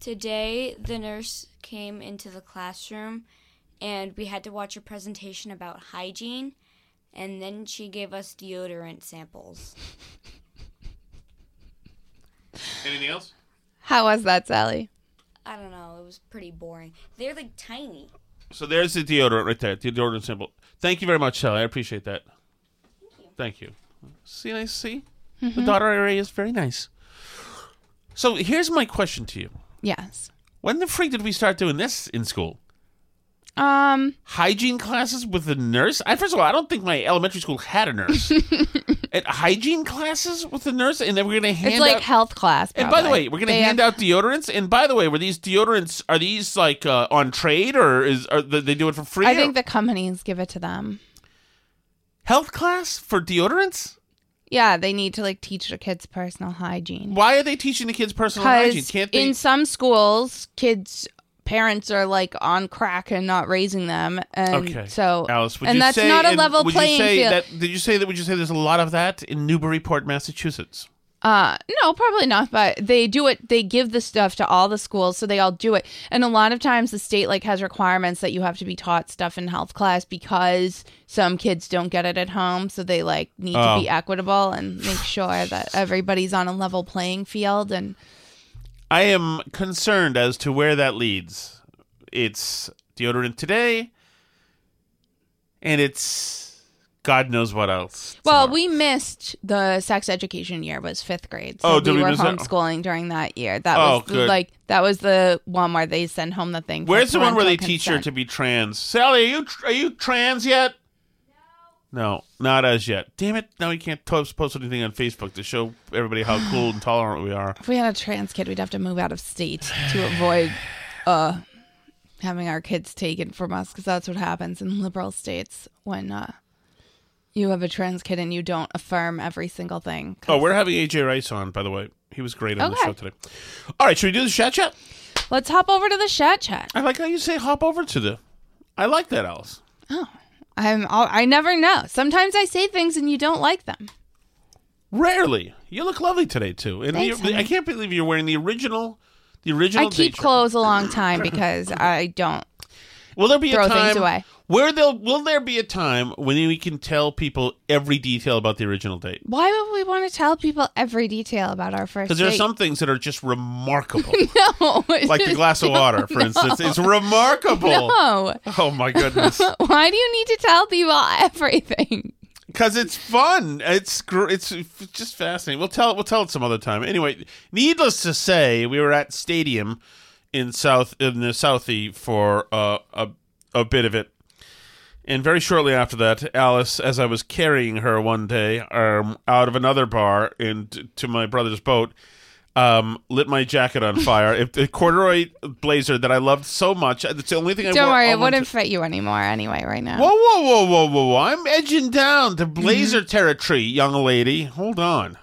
Today, the nurse came into the classroom and we had to watch a presentation about hygiene, and then she gave us deodorant samples. Anything else? How was that, Sally? I don't know, it was pretty boring. They're like tiny. So there's the deodorant right there. The deodorant symbol. Thank you very much, Sally. I appreciate that. Thank you. Thank you. See, I see. The mm-hmm. daughter array is very nice. So here's my question to you: Yes. When the freak did we start doing this in school? Um, Hygiene classes with a nurse? I first of all, I don't think my elementary school had a nurse. [LAUGHS] At hygiene classes with a nurse, and then we're gonna hand it's like out. health class. and by the way, we're gonna They hand have- out deodorants. And by the way, were these deodorants? Are these like uh, on trade, or is are they they do it for free? I or- think the companies give it to them. health class for deodorants. Yeah, they need to like teach the kids personal hygiene. Why are they teaching the kids personal hygiene? Can't they? in some schools, kids parents are like on crack and not raising them, and okay. so Alice, would and you that's say, not a level would playing you say field. That, did you say that? Would you say there's a lot of that in Newburyport, Massachusetts? Uh, no, probably not. But they do it. They give the stuff to all the schools, so they all do it. And a lot of times, the state like has requirements that you have to be taught stuff in health class because some kids don't get it at home. So they like need Oh. to be equitable and make sure that everybody's on a level playing field. And I am concerned as to where that leads. It's deodorant today, and it's God knows what else. well, tomorrow. we missed the sex education year was fifth grade. So Oh, did we we were miss that? homeschooling during that year. That Oh, was the, like that was the one where they send home the thing. Where's the one where they parental teach her to be trans? Sally, are you are you trans yet? No, not as yet. Damn it! Now we can't post, post anything on Facebook to show everybody how cool and [SIGHS] tolerant we are. If we had a trans kid, we'd have to move out of state to avoid uh, having our kids taken from us because that's what happens in liberal states when uh, you have a trans kid and you don't affirm every single thing. Oh, we're having AJ Rice on, by the way. He was great on the show today. All right, should we do the chat chat? Let's hop over to the chat chat. I like how you say hop over to the. I like that, Alice. Oh, I'm All, I never know. Sometimes I say things and you don't like them. Rarely. You look lovely today too, and Thanks, you- I can't believe you're wearing the original. The original. I keep clothes a long time because [COUGHS] I don't. Will there be throw a time things away. where there will there be a time when we can tell people every detail about the original date? Why would we want to tell people every detail about our first Because there are date? some things that are just remarkable, [LAUGHS] no, like the glass of [LAUGHS] water, for instance. It's remarkable. No. Oh my goodness! [LAUGHS] Why do you need to tell people everything? Because it's fun. It's it's just fascinating. We'll tell it. we'll tell it some other time. Anyway, needless to say, we were at Stadium in South in the Southie for uh, a a bit of it, and very shortly after that, Alice, as I was carrying her one day um, out of another bar and to my brother's boat. Um, lit my jacket on fire. If the corduroy blazer that I loved so much, it's the only thing I Don't wore worry, it wouldn't winter- fit you anymore anyway right now. Whoa, whoa, whoa, whoa, whoa, whoa! I'm edging down to blazer territory, young lady. Hold on.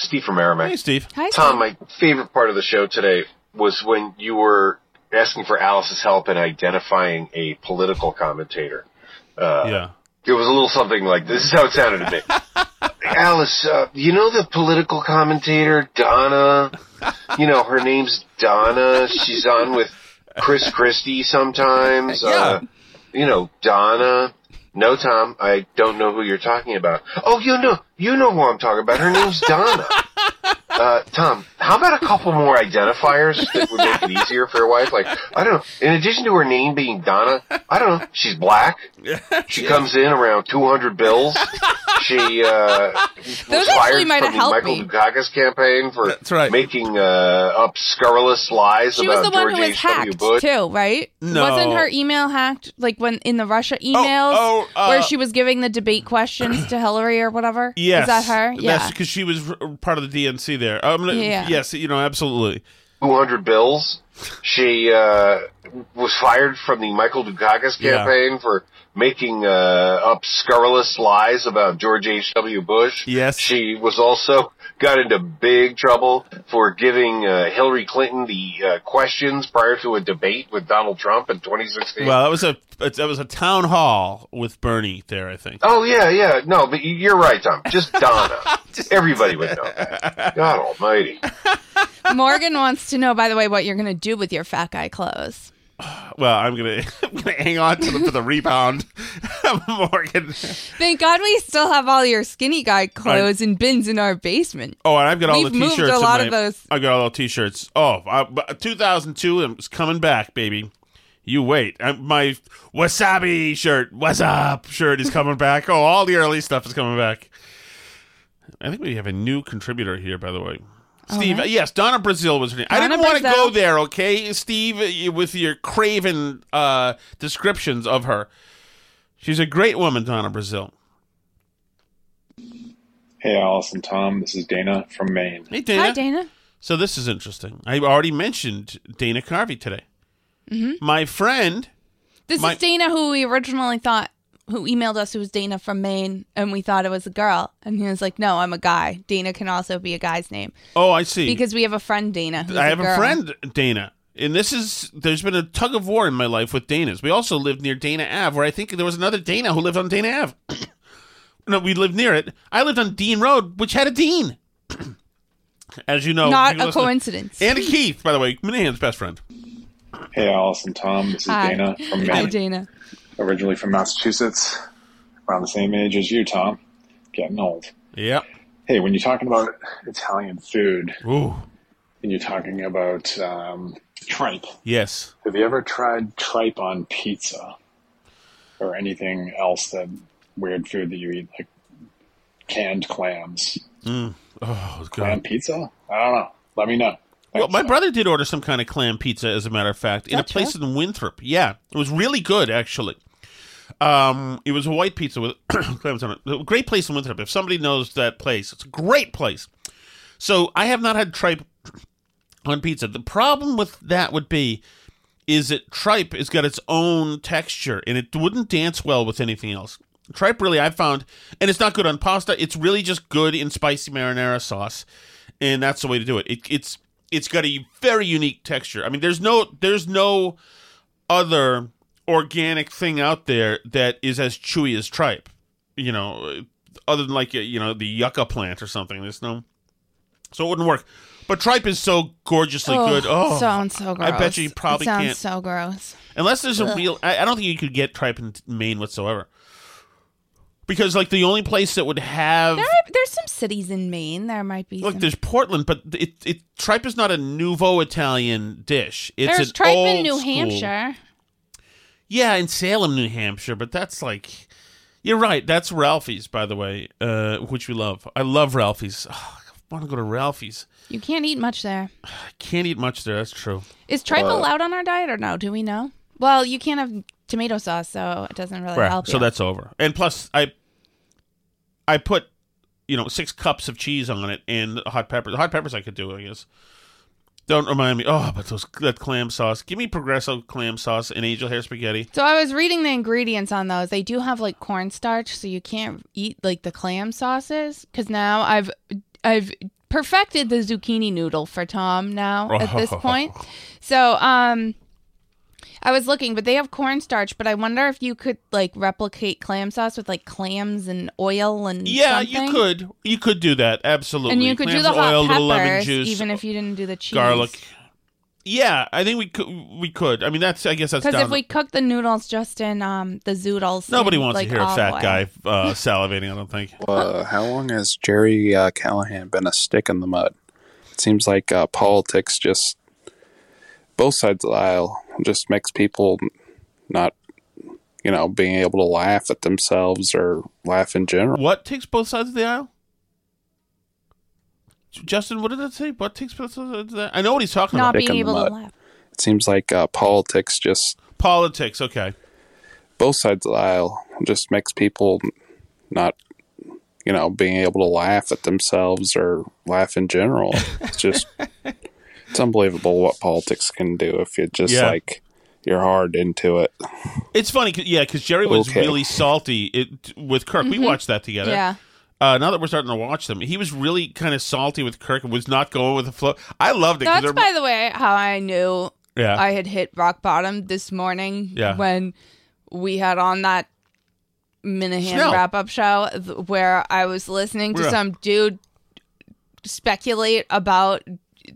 Hi, Steve from Merrimack. Hey, Steve. Hi, Tom, Steve. my favorite part of the show today was when you were asking for Alice's help in identifying a political commentator. Uh, Yeah. It was a little something like this is how it sounded to me. [LAUGHS] Alice, uh, you know the political commentator Donna? You know her name's Donna. She's on with Chris Christie sometimes. [LAUGHS] Uh, you know Donna. No, Tom, I don't know who you're talking about. Oh, you know, you know who I'm talking about. Her name's Donna. [LAUGHS] Uh, Tom, how about a couple more identifiers that would make it easier for your wife? Like, I don't know. In addition to her name being Donna, I don't know. She's black. She comes in around 200 bills. She uh, was Those actually fired might from the helped Michael me. Dukakis campaign for That's right. making uh, up scurrilous lies She was about the one George who was H. W. hacked Bush. too, right? No. Wasn't her email hacked? Like when in the Russia emails, oh, uh, where she was giving the debate questions to Hillary or whatever. Yes. is that her? Yeah. Because she was r- part of the DNC there. I'm Yeah. Yes, you know, absolutely. 200 bills. She uh, was fired from the Michael Dukakis Yeah. campaign for making uh, up scurrilous lies about George H.W. Bush. Yes. She was also got into big trouble for giving uh, Hillary Clinton the uh, questions prior to a debate with Donald Trump in 2016. Well, that was a that was a town hall with Bernie there, I think. Oh yeah, yeah. No, but you- you're right, Tom. Just Donna. [LAUGHS] [LAUGHS] Everybody would know that. [LAUGHS] God Almighty. Morgan wants to know, by the way, what you're going to do with your fat guy clothes. Well, I'm gonna [LAUGHS] I'm gonna hang on to them for the rebound, [LAUGHS] Morgan. Thank God we still have all your skinny guy clothes and bins in our basement. Oh, and I've got all We've the t-shirts. a lot my- of those. I've got all the t-shirts. Oh, I, 2002 is coming back, baby. You wait. I, my wasabi shirt, what's up shirt is coming [LAUGHS] back. Oh, all the early stuff is coming back. I think we have a new contributor here, by the way. Steve, right. yes, Donna Brazile was her name. I didn't want to go there, okay, Steve, with your craven uh, descriptions of her. She's a great woman, Donna Brazile. Hey, Allison, Tom. This is Dana from Maine. Hey, Dana. Hi, Dana. So this is interesting. I already mentioned Dana Carvey today. hmm My friend, This My- is Dana, who we originally thought, who emailed us, who was Dana from Maine, and we thought it was a girl. And he was like, no, I'm a guy. Dana can also be a guy's name. oh, I see. Because we have a friend, Dana. Who's I have a, girl. friend, Dana. And this is, there's been a tug of war in my life with Danas. We also lived near Dana Ave, where I think there was another Dana who lived on Dana Ave. [COUGHS] no, we lived near it. I lived on Dean Road, which had a Dean. [COUGHS] As you know, Not you a coincidence. And a Keith, by the way, Minihane's best friend. Hey, Allison, Tom. This is Hi. Dana from Maine. Hi, Maine. Dana. Originally from Massachusetts. Around the same age as you, Tom. Getting old. Yep. Hey, when you're talking about Italian food, Ooh. and you're talking about um, tripe, Yes. have you ever tried tripe on pizza or anything else that weird food that you eat, like canned clams? Mm. Oh, Clam pizza? I don't know. Let me know. Well, my brother did order some kind of clam pizza, as a matter of fact, in a place in Winthrop. Yeah, it was really good, actually. Um, it was a white pizza with clams on it. Great place in Winthrop. If somebody knows that place, it's a great place. So I have not had tripe [COUGHS] on pizza. The problem with that would be is that tripe has got its own texture and it wouldn't dance well with anything else. Tripe really I found and it's not good on pasta. It's really just good in spicy marinara sauce. And that's the way to do it. it it's it's got a very unique texture. I mean there's no there's no other organic thing out there that is as chewy as tripe. You know, other than like you know the yucca plant or something. There's no so it wouldn't work. But tripe is so gorgeously good. Oh, sounds so gross. I bet you probably it sounds can't. so gross. Unless there's a Ugh. real, I, I don't think you could get tripe in Maine whatsoever. Because like the only place that would have There are, there's some cities in Maine. There might be. look, some. there's Portland, but it, it tripe is not a nouveau Italian dish. It's there's tripe in New Hampshire. Yeah, in Salem, New Hampshire, but that's like you're right. That's Ralphie's, by the way, uh, which we love. I love Ralphie's. Oh, I want to go to Ralphie's. You can't eat much there. I can't eat much there. That's true. Is tripe Uh, allowed on our diet or no? Do we know? Well, you can't have tomato sauce, so it doesn't really Right, help so you. that's over. And plus, I I put you know six cups of cheese on it and hot peppers. Hot peppers I could do, I guess. Don't remind me. Oh, but those that clam sauce. Give me Progresso clam sauce and angel hair spaghetti. So I was reading the ingredients on those. They do have like cornstarch, so you can't eat like the clam sauces. Because now I've I've perfected the zucchini noodle for Tom now at this [LAUGHS] point. So um, I was looking, but they have cornstarch. But I wonder if you could like replicate clam sauce with like clams and oil and Yeah, something. you could. You could do that. Absolutely. and you could do the hot oil, little lemon peppers juice, even if you didn't do the cheese. garlic. Yeah, I think we could. We could. I mean, that's. I guess that's Because if we cook the noodles just in um the zoodles, Nobody in, wants like, to hear a olive fat oil. guy [LAUGHS] uh, salivating. I don't think. Uh, how long has Gerry uh, Callahan been a stick in the mud? It seems like uh, politics just both sides of the aisle just makes people not, you know, being able to laugh at themselves or laugh in general. What takes both sides of the aisle? Justin, what did that say? What takes both sides of the aisle? I know what he's talking Not about. being able to laugh. It seems like uh, politics just Politics, okay. both sides of the aisle just makes people not, you know, being able to laugh at themselves or laugh in general. It's just [LAUGHS] It's unbelievable what politics can do if you just Yeah. like you're hard into it. It's funny, 'cause- yeah, because Gerry was Okay. really salty it, with Kirk. We Mhm. watched that together. Yeah. Uh, now that we're starting to watch them, he was really kind of salty with Kirk and was not going with the flow. I loved it. That's by the way how I knew Yeah. I had hit rock bottom this morning Yeah. when we had on that Minihane Snell. wrap up show th- where I was listening to Yeah. some dude speculate about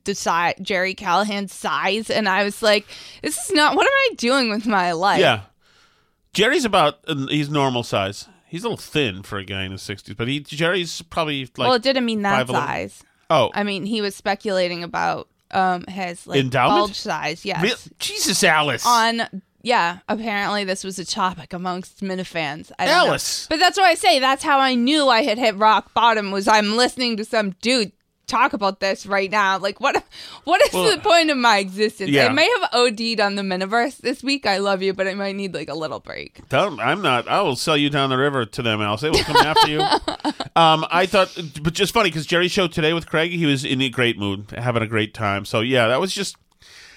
the size Gerry Callahan's size and I was like this is not what am I doing with my life? yeah. Gerry's about he's normal size. He's a little thin for a guy in his sixties, but he Gerry's probably like. well, it didn't mean that 5'11". size. Oh, I mean, he was speculating about um his like Endowment? bulge size. Yes. Real- Jesus, Alice. on yeah apparently this was a topic amongst minifans I don't know. Alice. but that's why i say that's how i knew i had hit rock bottom was i'm listening to some dude talk about this right now like what what is Well, the point of my existence yeah. i may have od'd on the miniverse this week i love you but i might need like a little break Don't, I'm not. I will sell you down the river to them, Alice. They will come after you. [LAUGHS] Um, I thought, but just funny because Gerry showed today with Craig. He was in a great mood, having a great time. So yeah, that was just.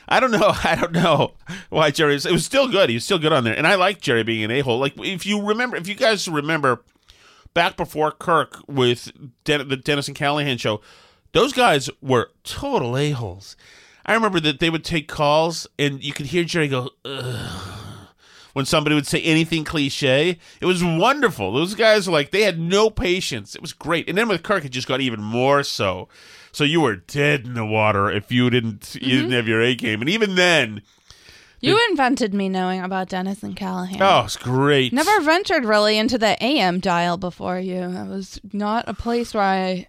I don't know. [LAUGHS] I don't know why Gerry's. It was still good. He was still good on there, and I like Gerry being an a hole. Like if you remember, if you guys remember, back before Kirk with Den- the Dennis and Callahan show, those guys were total a holes. I remember that they would take calls, and you could hear Gerry go. Ugh when somebody would say anything cliche. It was wonderful. Those guys were like they had no patience. It was great. And then with Kirk, it just got even more so. So you were dead in the water if you didn't you mm-hmm. didn't have your A game. And even then, you invented me knowing about dennis and callahan oh, it's great. never ventured really into the am dial before you it was not a place where i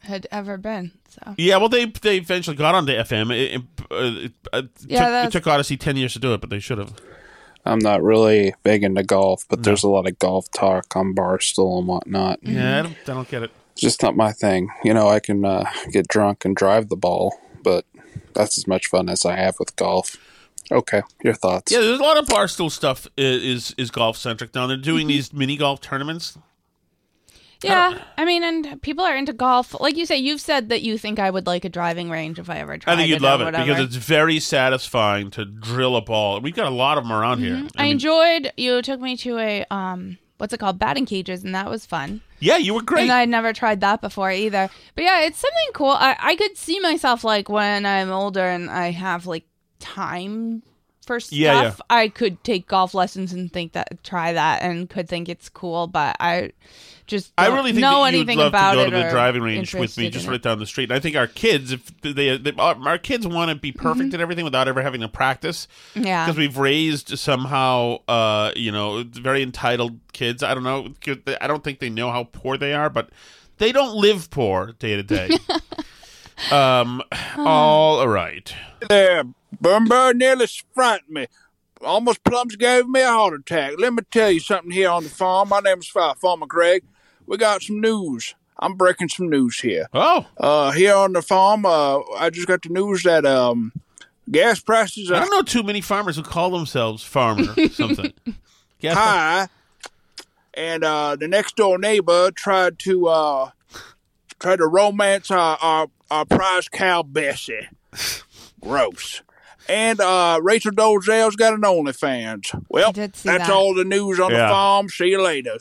had ever been so Yeah, well, they they eventually got onto FM. It, it, uh, it, Yeah, took, it took Odyssey ten years to do it, but they should have. I'm not really big into golf, but there's a lot of golf talk on Barstool and whatnot. Yeah, I don't, I don't get it. It's just not my thing. You know, I can uh, get drunk and drive the ball, but that's as much fun as I have with golf. Okay, your thoughts? Yeah, there's a lot of barstool stuff i- is is golf centric now. They're doing Mm-hmm. these mini golf tournaments. Yeah, I mean, and people are into golf. Like you say, you've said that you think I would like a driving range if I ever tried I think you'd it love it because it's very satisfying to drill a ball. We've got a lot of them around here. I, enjoyed. You took me to a um, what's it called, batting cages, and that was fun. Yeah, you were great. And I'd never tried that before either. But yeah, it's something cool. I I could see myself like when I'm older and I have like time for stuff. Yeah, yeah. I could take golf lessons and think that try that and could think it's cool, but I just I don't really think know that you'd anything love about to go it to the or driving range with me, interested just in right it. down the street. And I think our kids, if they, they our, our kids want to be perfect Mhm. at everything without ever having to practice, Yeah. because we've raised somehow, uh, you know, very entitled kids. I don't know. I don't think they know how poor they are, but they don't live poor day to day. [LAUGHS] Um, all right. there. Bumber nearly frightened me. Almost plums gave me a heart attack. Let me tell you something here on the farm. My name's Fa- Farmer Craig. We got some news. I'm breaking some news here. Oh. Uh, here on the farm, uh, I just got the news that um, gas prices I don't know too many farmers who call themselves farmer [LAUGHS] something. Gas high, and uh, the next door neighbor tried to uh, tried to romance our our, our prize cow Bessie. [LAUGHS] Gross. And uh, Rachel Dolezal's got an OnlyFans. Well, that's that. all the news on Yeah. the farm. See you later.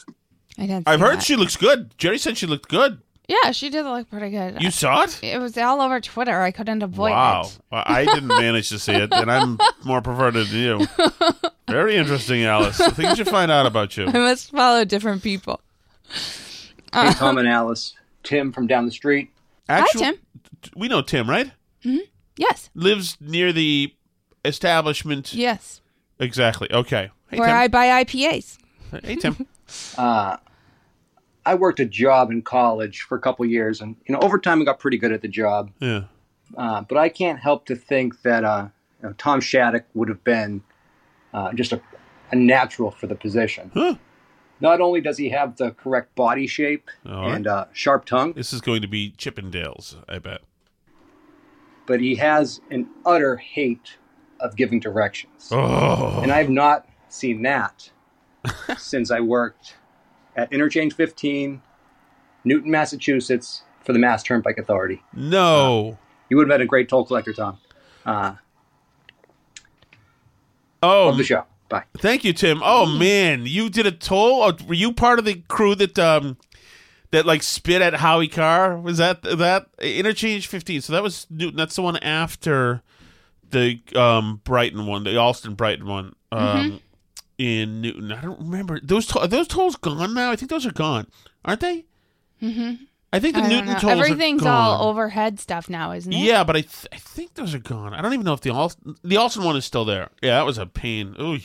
I didn't. I've heard that. she looks good. Gerry said she looked good. Yeah, she did look pretty good. You saw it? It was all over Twitter. I couldn't avoid wow. it. Well, I didn't [LAUGHS] manage to see it, and I'm more perverted than you. [LAUGHS] Very interesting, Alice. Things you should find out about you. I must follow different people. Hey, Tom and Alice. Tim from down the street. Actual- Tim. We know Tim, right? hmm Yes. Lives near the establishment. Yes. Exactly. Okay. Hey, Where Tim. I buy IPAs. Hey, Tim. [LAUGHS] Uh, I worked a job in college for a couple years, and you know, over time, I got pretty good at the job. Yeah. Uh, but I can't help to think that uh, you know, Tom Shattuck would have been uh, just a, a natural for the position. Not only does he have the correct body shape All right. and uh, sharp tongue, This is going to be Chippendales, I bet. but he has an utter hate of giving directions. Oh. And I've not seen that [LAUGHS] since I worked at Interchange 15, Newton, Massachusetts, for the Mass Turnpike Authority. No. You would have been a great toll collector, Tom. Uh, Oh, love the show. Bye. Thank you, Tim. Oh man, you did a toll. Or were you part of the crew that um that like spit at Howie Carr? Was that that interchange fifteen? So that was Newton. That's the one after the um Brighton one, the Allston Brighton one. Um, in Newton. I don't remember those. To- are those tolls gone now? I think those are gone, aren't they? Mm-hmm. I think the I Newton know. tolls Everything's are gone. all overhead stuff now, isn't it? Yeah, but I th- I think those are gone. I don't even know if the Allston the Allston one is still there. Yeah, that was a pain. Ooh.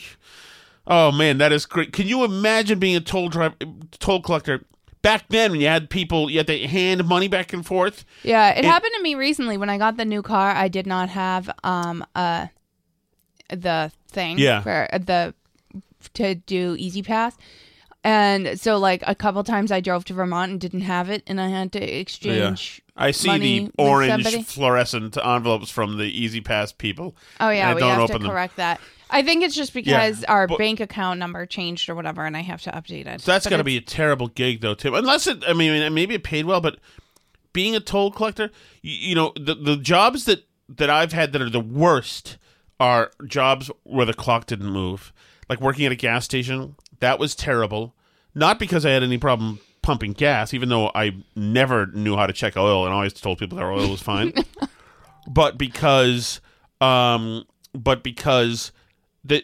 Oh man, that is great. Can you imagine being a toll driver, toll collector back then when you had people you had to hand money back and forth? Yeah, it And- happened to me recently when I got the new car. I did not have um uh the thing Yeah. for uh, the to do E-ZPass. And so like a couple times I drove to Vermont and didn't have it and I had to exchange I see money the with orange somebody. fluorescent envelopes from the E-ZPass people. Oh yeah, and I we don't have open to them. correct that. I think it's just Yeah, because our but- bank account number changed or whatever and I have to update it. So that's But got to be a terrible gig, though, Tim. Unless it, I mean, maybe it paid well, but being a toll collector, you, you know, the the jobs that that I've had that are the worst are jobs where the clock didn't move, like working at a gas station. That was terrible. Not because I had any problem pumping gas, even though I never knew how to check oil and always told people their oil was fine, [LAUGHS] but because, um, but because the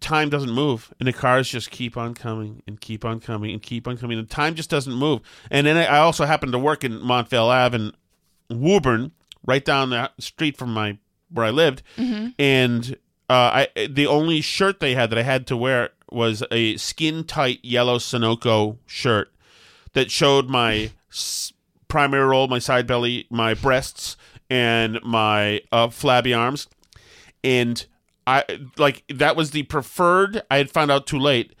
time doesn't move and the cars just keep on coming and keep on coming and keep on coming. And time just doesn't move. And then i also happen to work in montvale ave in woburn right down the street from my where i lived. Mhm. and uh, I the only shirt they had that I had to wear was a skin tight yellow Sunoco shirt that showed my s- primary role, my side belly, my breasts, and my uh, flabby arms, and I like that was the preferred. I had found out too late.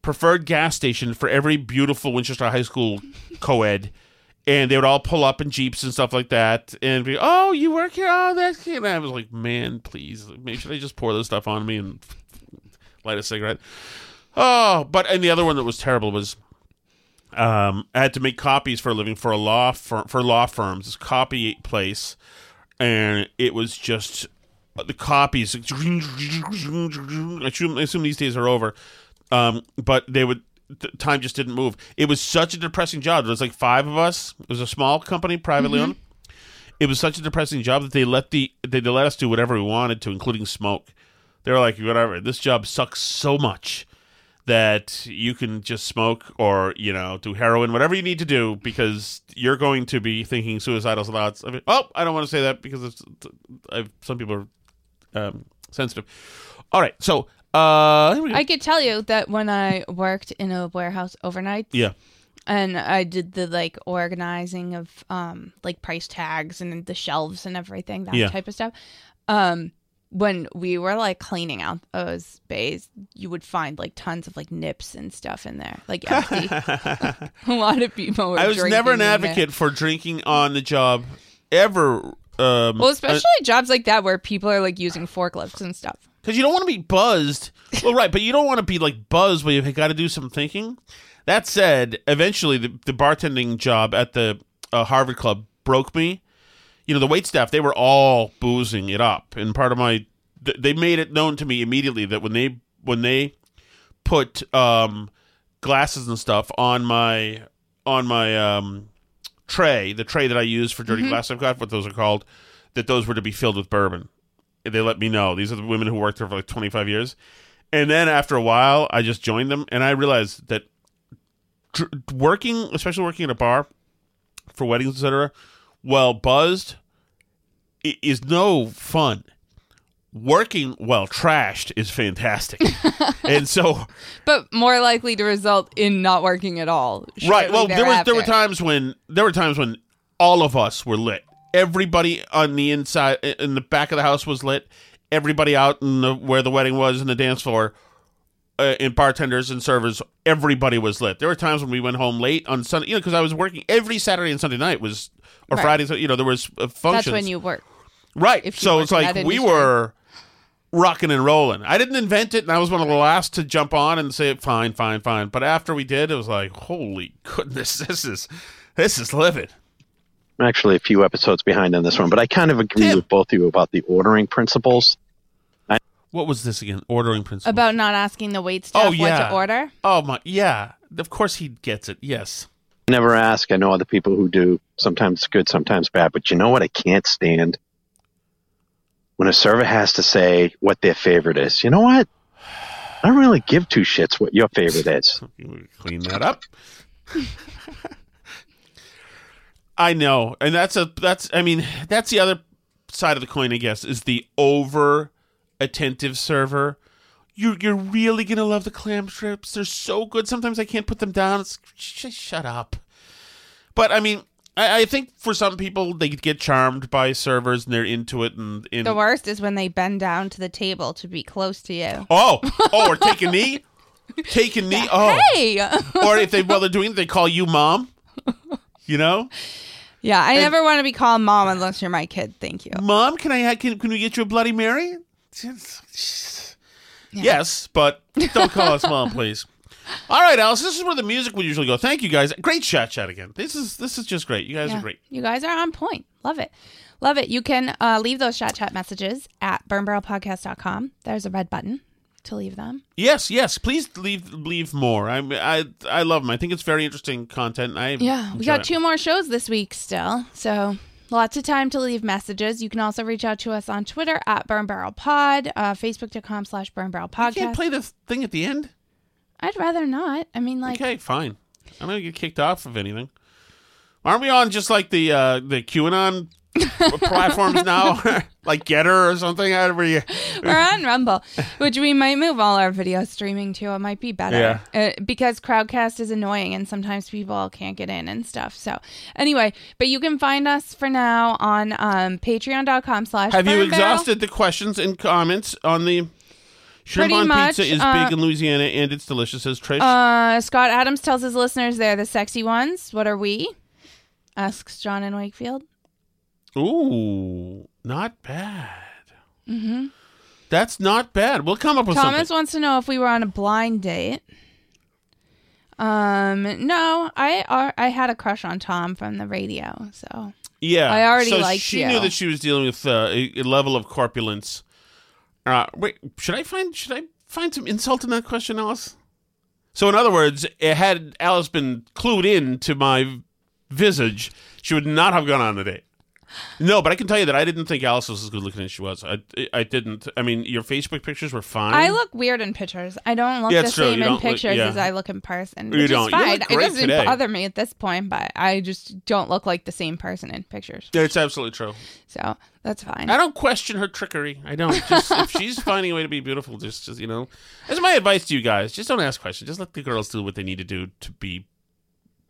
Preferred gas station for every beautiful Winchester High School co-ed. And they would all pull up in jeeps and stuff like that, and be, "Oh, you work here? Oh, that's." good." And I was like, "Man, please, maybe should I just pour this stuff on me and light a cigarette?" Oh, but and the other one that was terrible was um, I had to make copies for a living for a law fir- for law firms. This copy place, and it was just the copies. I assume, I assume these days are over, um, but they would. The time just didn't move. It was such a depressing job. There was like five of us. It was a small company, privately Mhm. owned. It was such a depressing job that they let the they let us do whatever we wanted to, including smoke. They were like, whatever. This job sucks so much that you can just smoke or you know do heroin, whatever you need to do, because you're going to be thinking suicidal thoughts. I mean, oh, I don't want to say that because it's, I've, some people are um, sensitive. All right, so uh, here we go. I could tell you that when I worked in a warehouse overnight, yeah, and I did the like organizing of um like price tags and the shelves and everything that Yeah. type of stuff. Um, when we were like cleaning out those bays, you would find like tons of like nips and stuff in there, like empty. [LAUGHS] a lot of people. Were I was never an advocate for drinking on the job ever. Um, Well, especially jobs like that where people are like using forklifts and stuff. because you don't want to be buzzed. Well, right, but you don't want to be like buzzed where you've got to do some thinking. That said, eventually the, the bartending job at the uh, Harvard Club broke me. You know, the wait staff they were all boozing it up, and part of my th- they made it known to me immediately that when they when they put um, glasses and stuff on my on my um, tray, the tray that I use for dirty Mhm. glass, I've got what those are called, that those were to be filled with bourbon. They let me know. These are the women who worked there for like 25 years. And then after a while, I just joined them and I realized that dr- working, especially working at a bar for weddings, etc., well buzzed is no fun. Working well trashed is fantastic. [LAUGHS] and so But more likely to result in not working at all. right. Well, there was there were times when there were times when all of us were lit. Everybody on the inside in the back of the house was lit. Everybody out in the where the wedding was in the dance floor, uh, and bartenders and servers, everybody was lit. There were times when we went home late on Sunday, you know, because I was working every Saturday and Sunday night was or Right. Fridays. You know, there was uh, functions. That's when you work. Right. So it's like we were rocking and rolling. I didn't invent it, and I was one of the last to jump on and say, "Fine, fine, fine." But after we did, it was like, "Holy goodness, [LAUGHS] this is this is living." I'm actually a few episodes behind on this one, but I kind of agree with both of you about the ordering principles. I, What was this again? Ordering principles About not asking the wait staff oh what yeah. to order. Oh my yeah. Of course he gets it. Yes. never ask. I know other people who do. Sometimes good, sometimes bad. But you know what I can't stand? When a server has to say what their favorite is. You know what? I don't really give two shits what your favorite is. [LAUGHS] Clean that up. I know, and that's a that's. I mean, that's the other side of the coin. I guess is the over attentive server. You're you're really gonna love the clam strips. They're so good. Sometimes I can't put them down. It's shut up. But I mean, I, I think for some people they get charmed by servers and they're into it. And, and The worst is when they bend down to the table to be close to you. oh [LAUGHS] oh, or take a knee, take a knee. Oh, Hey. or if they while they're doing it, they call you mom. You know. Yeah, I And- never want to be called mom unless you're my kid. Thank you. Mom, can I can can we get you a Bloody Mary? Yes, but don't call us mom, please. All right, Alice. This is where the music would usually go. Thank you guys. Great chat, chat again. This is this is just great. You guys Yeah. are great. You guys are on point. Love it. Love it. You can uh, leave those chat chat messages at burnbarrelpodcast.com. There's a red button to leave them. Yes, yes. Please leave leave more. I I I love them. I think it's very interesting content. I Yeah, we enjoy got it. two more shows this week still. So lots of time to leave messages. You can also reach out to us on Twitter at Burn Barrel Pod, uh, Facebook.com slash Burn Barrel You Podcast. can't play the thing at the end. I'd rather not. I mean, like, Okay, fine. I'm not gonna get kicked off of anything. Aren't we on just like the uh the QAnon [LAUGHS] platforms now, [LAUGHS] like GETTR or something? Where you we're on Rumble, which we might move all our video streaming to. It might be better uh, because Crowdcast is annoying and sometimes people can't get in and stuff. So anyway, but you can find us for now on um, patreon.com slash Have you Burn Barrel. exhausted the questions and comments on the shrimp Pretty on much, pizza is uh, big in Louisiana and it's delicious, says Trish. Uh, Scott Adams tells his listeners they're the sexy ones. What are we? Asks John in Wakefield. Ooh, not bad. Mm-hmm. That's not bad. We'll come up with something. Thomas something. wants to know if we were on a blind date. Um, no, I are, I had a crush on Tom from the radio, so Yeah, I already so liked she you. knew that she was dealing with uh, a level of corpulence. Uh, wait, should I find should I find some insult in that question, Alice? So, in other words, had Alice been clued in to my visage, she would not have gone on the date. No, but I can tell you that I didn't think Alice was as good looking as she was. I, I didn't. I mean, your Facebook pictures were fine. I look weird in pictures. I don't look Yeah, the it's true. same You in don't look- pictures yeah. as I look in person. You Which don't. is You fine. look it great doesn't today. bother me at this point, but I just don't look like the same person in pictures. Yeah, it's absolutely true. So that's fine. I don't question her trickery. I don't. Just if she's [LAUGHS] finding a way to be beautiful, just, just you know, that's my advice to you guys. Just don't ask questions. Just let the girls do what they need to do to be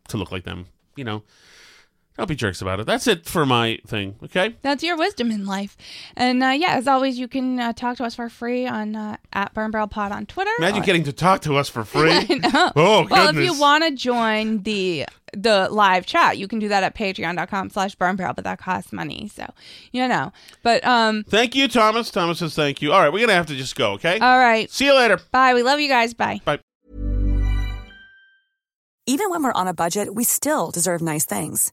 to look like them. You know, don't be jerks about it. That's it for my thing. Okay. That's your wisdom in life. And uh, yeah, as always, you can uh, talk to us for free on uh, at Burn Barrel Pod on Twitter. Imagine or- getting to talk to us for [LAUGHS] free. I know. Oh well, if you want to join the the live chat, you can do that at patreon.com slash burn barrel, but that costs money. So, you know. But um Thank you, Thomas. Thomas says thank you. All right, we're gonna have to just go. Okay. all right. See you later. Bye. We love you guys. Bye. Bye. Even when we're on a budget, we still deserve nice things.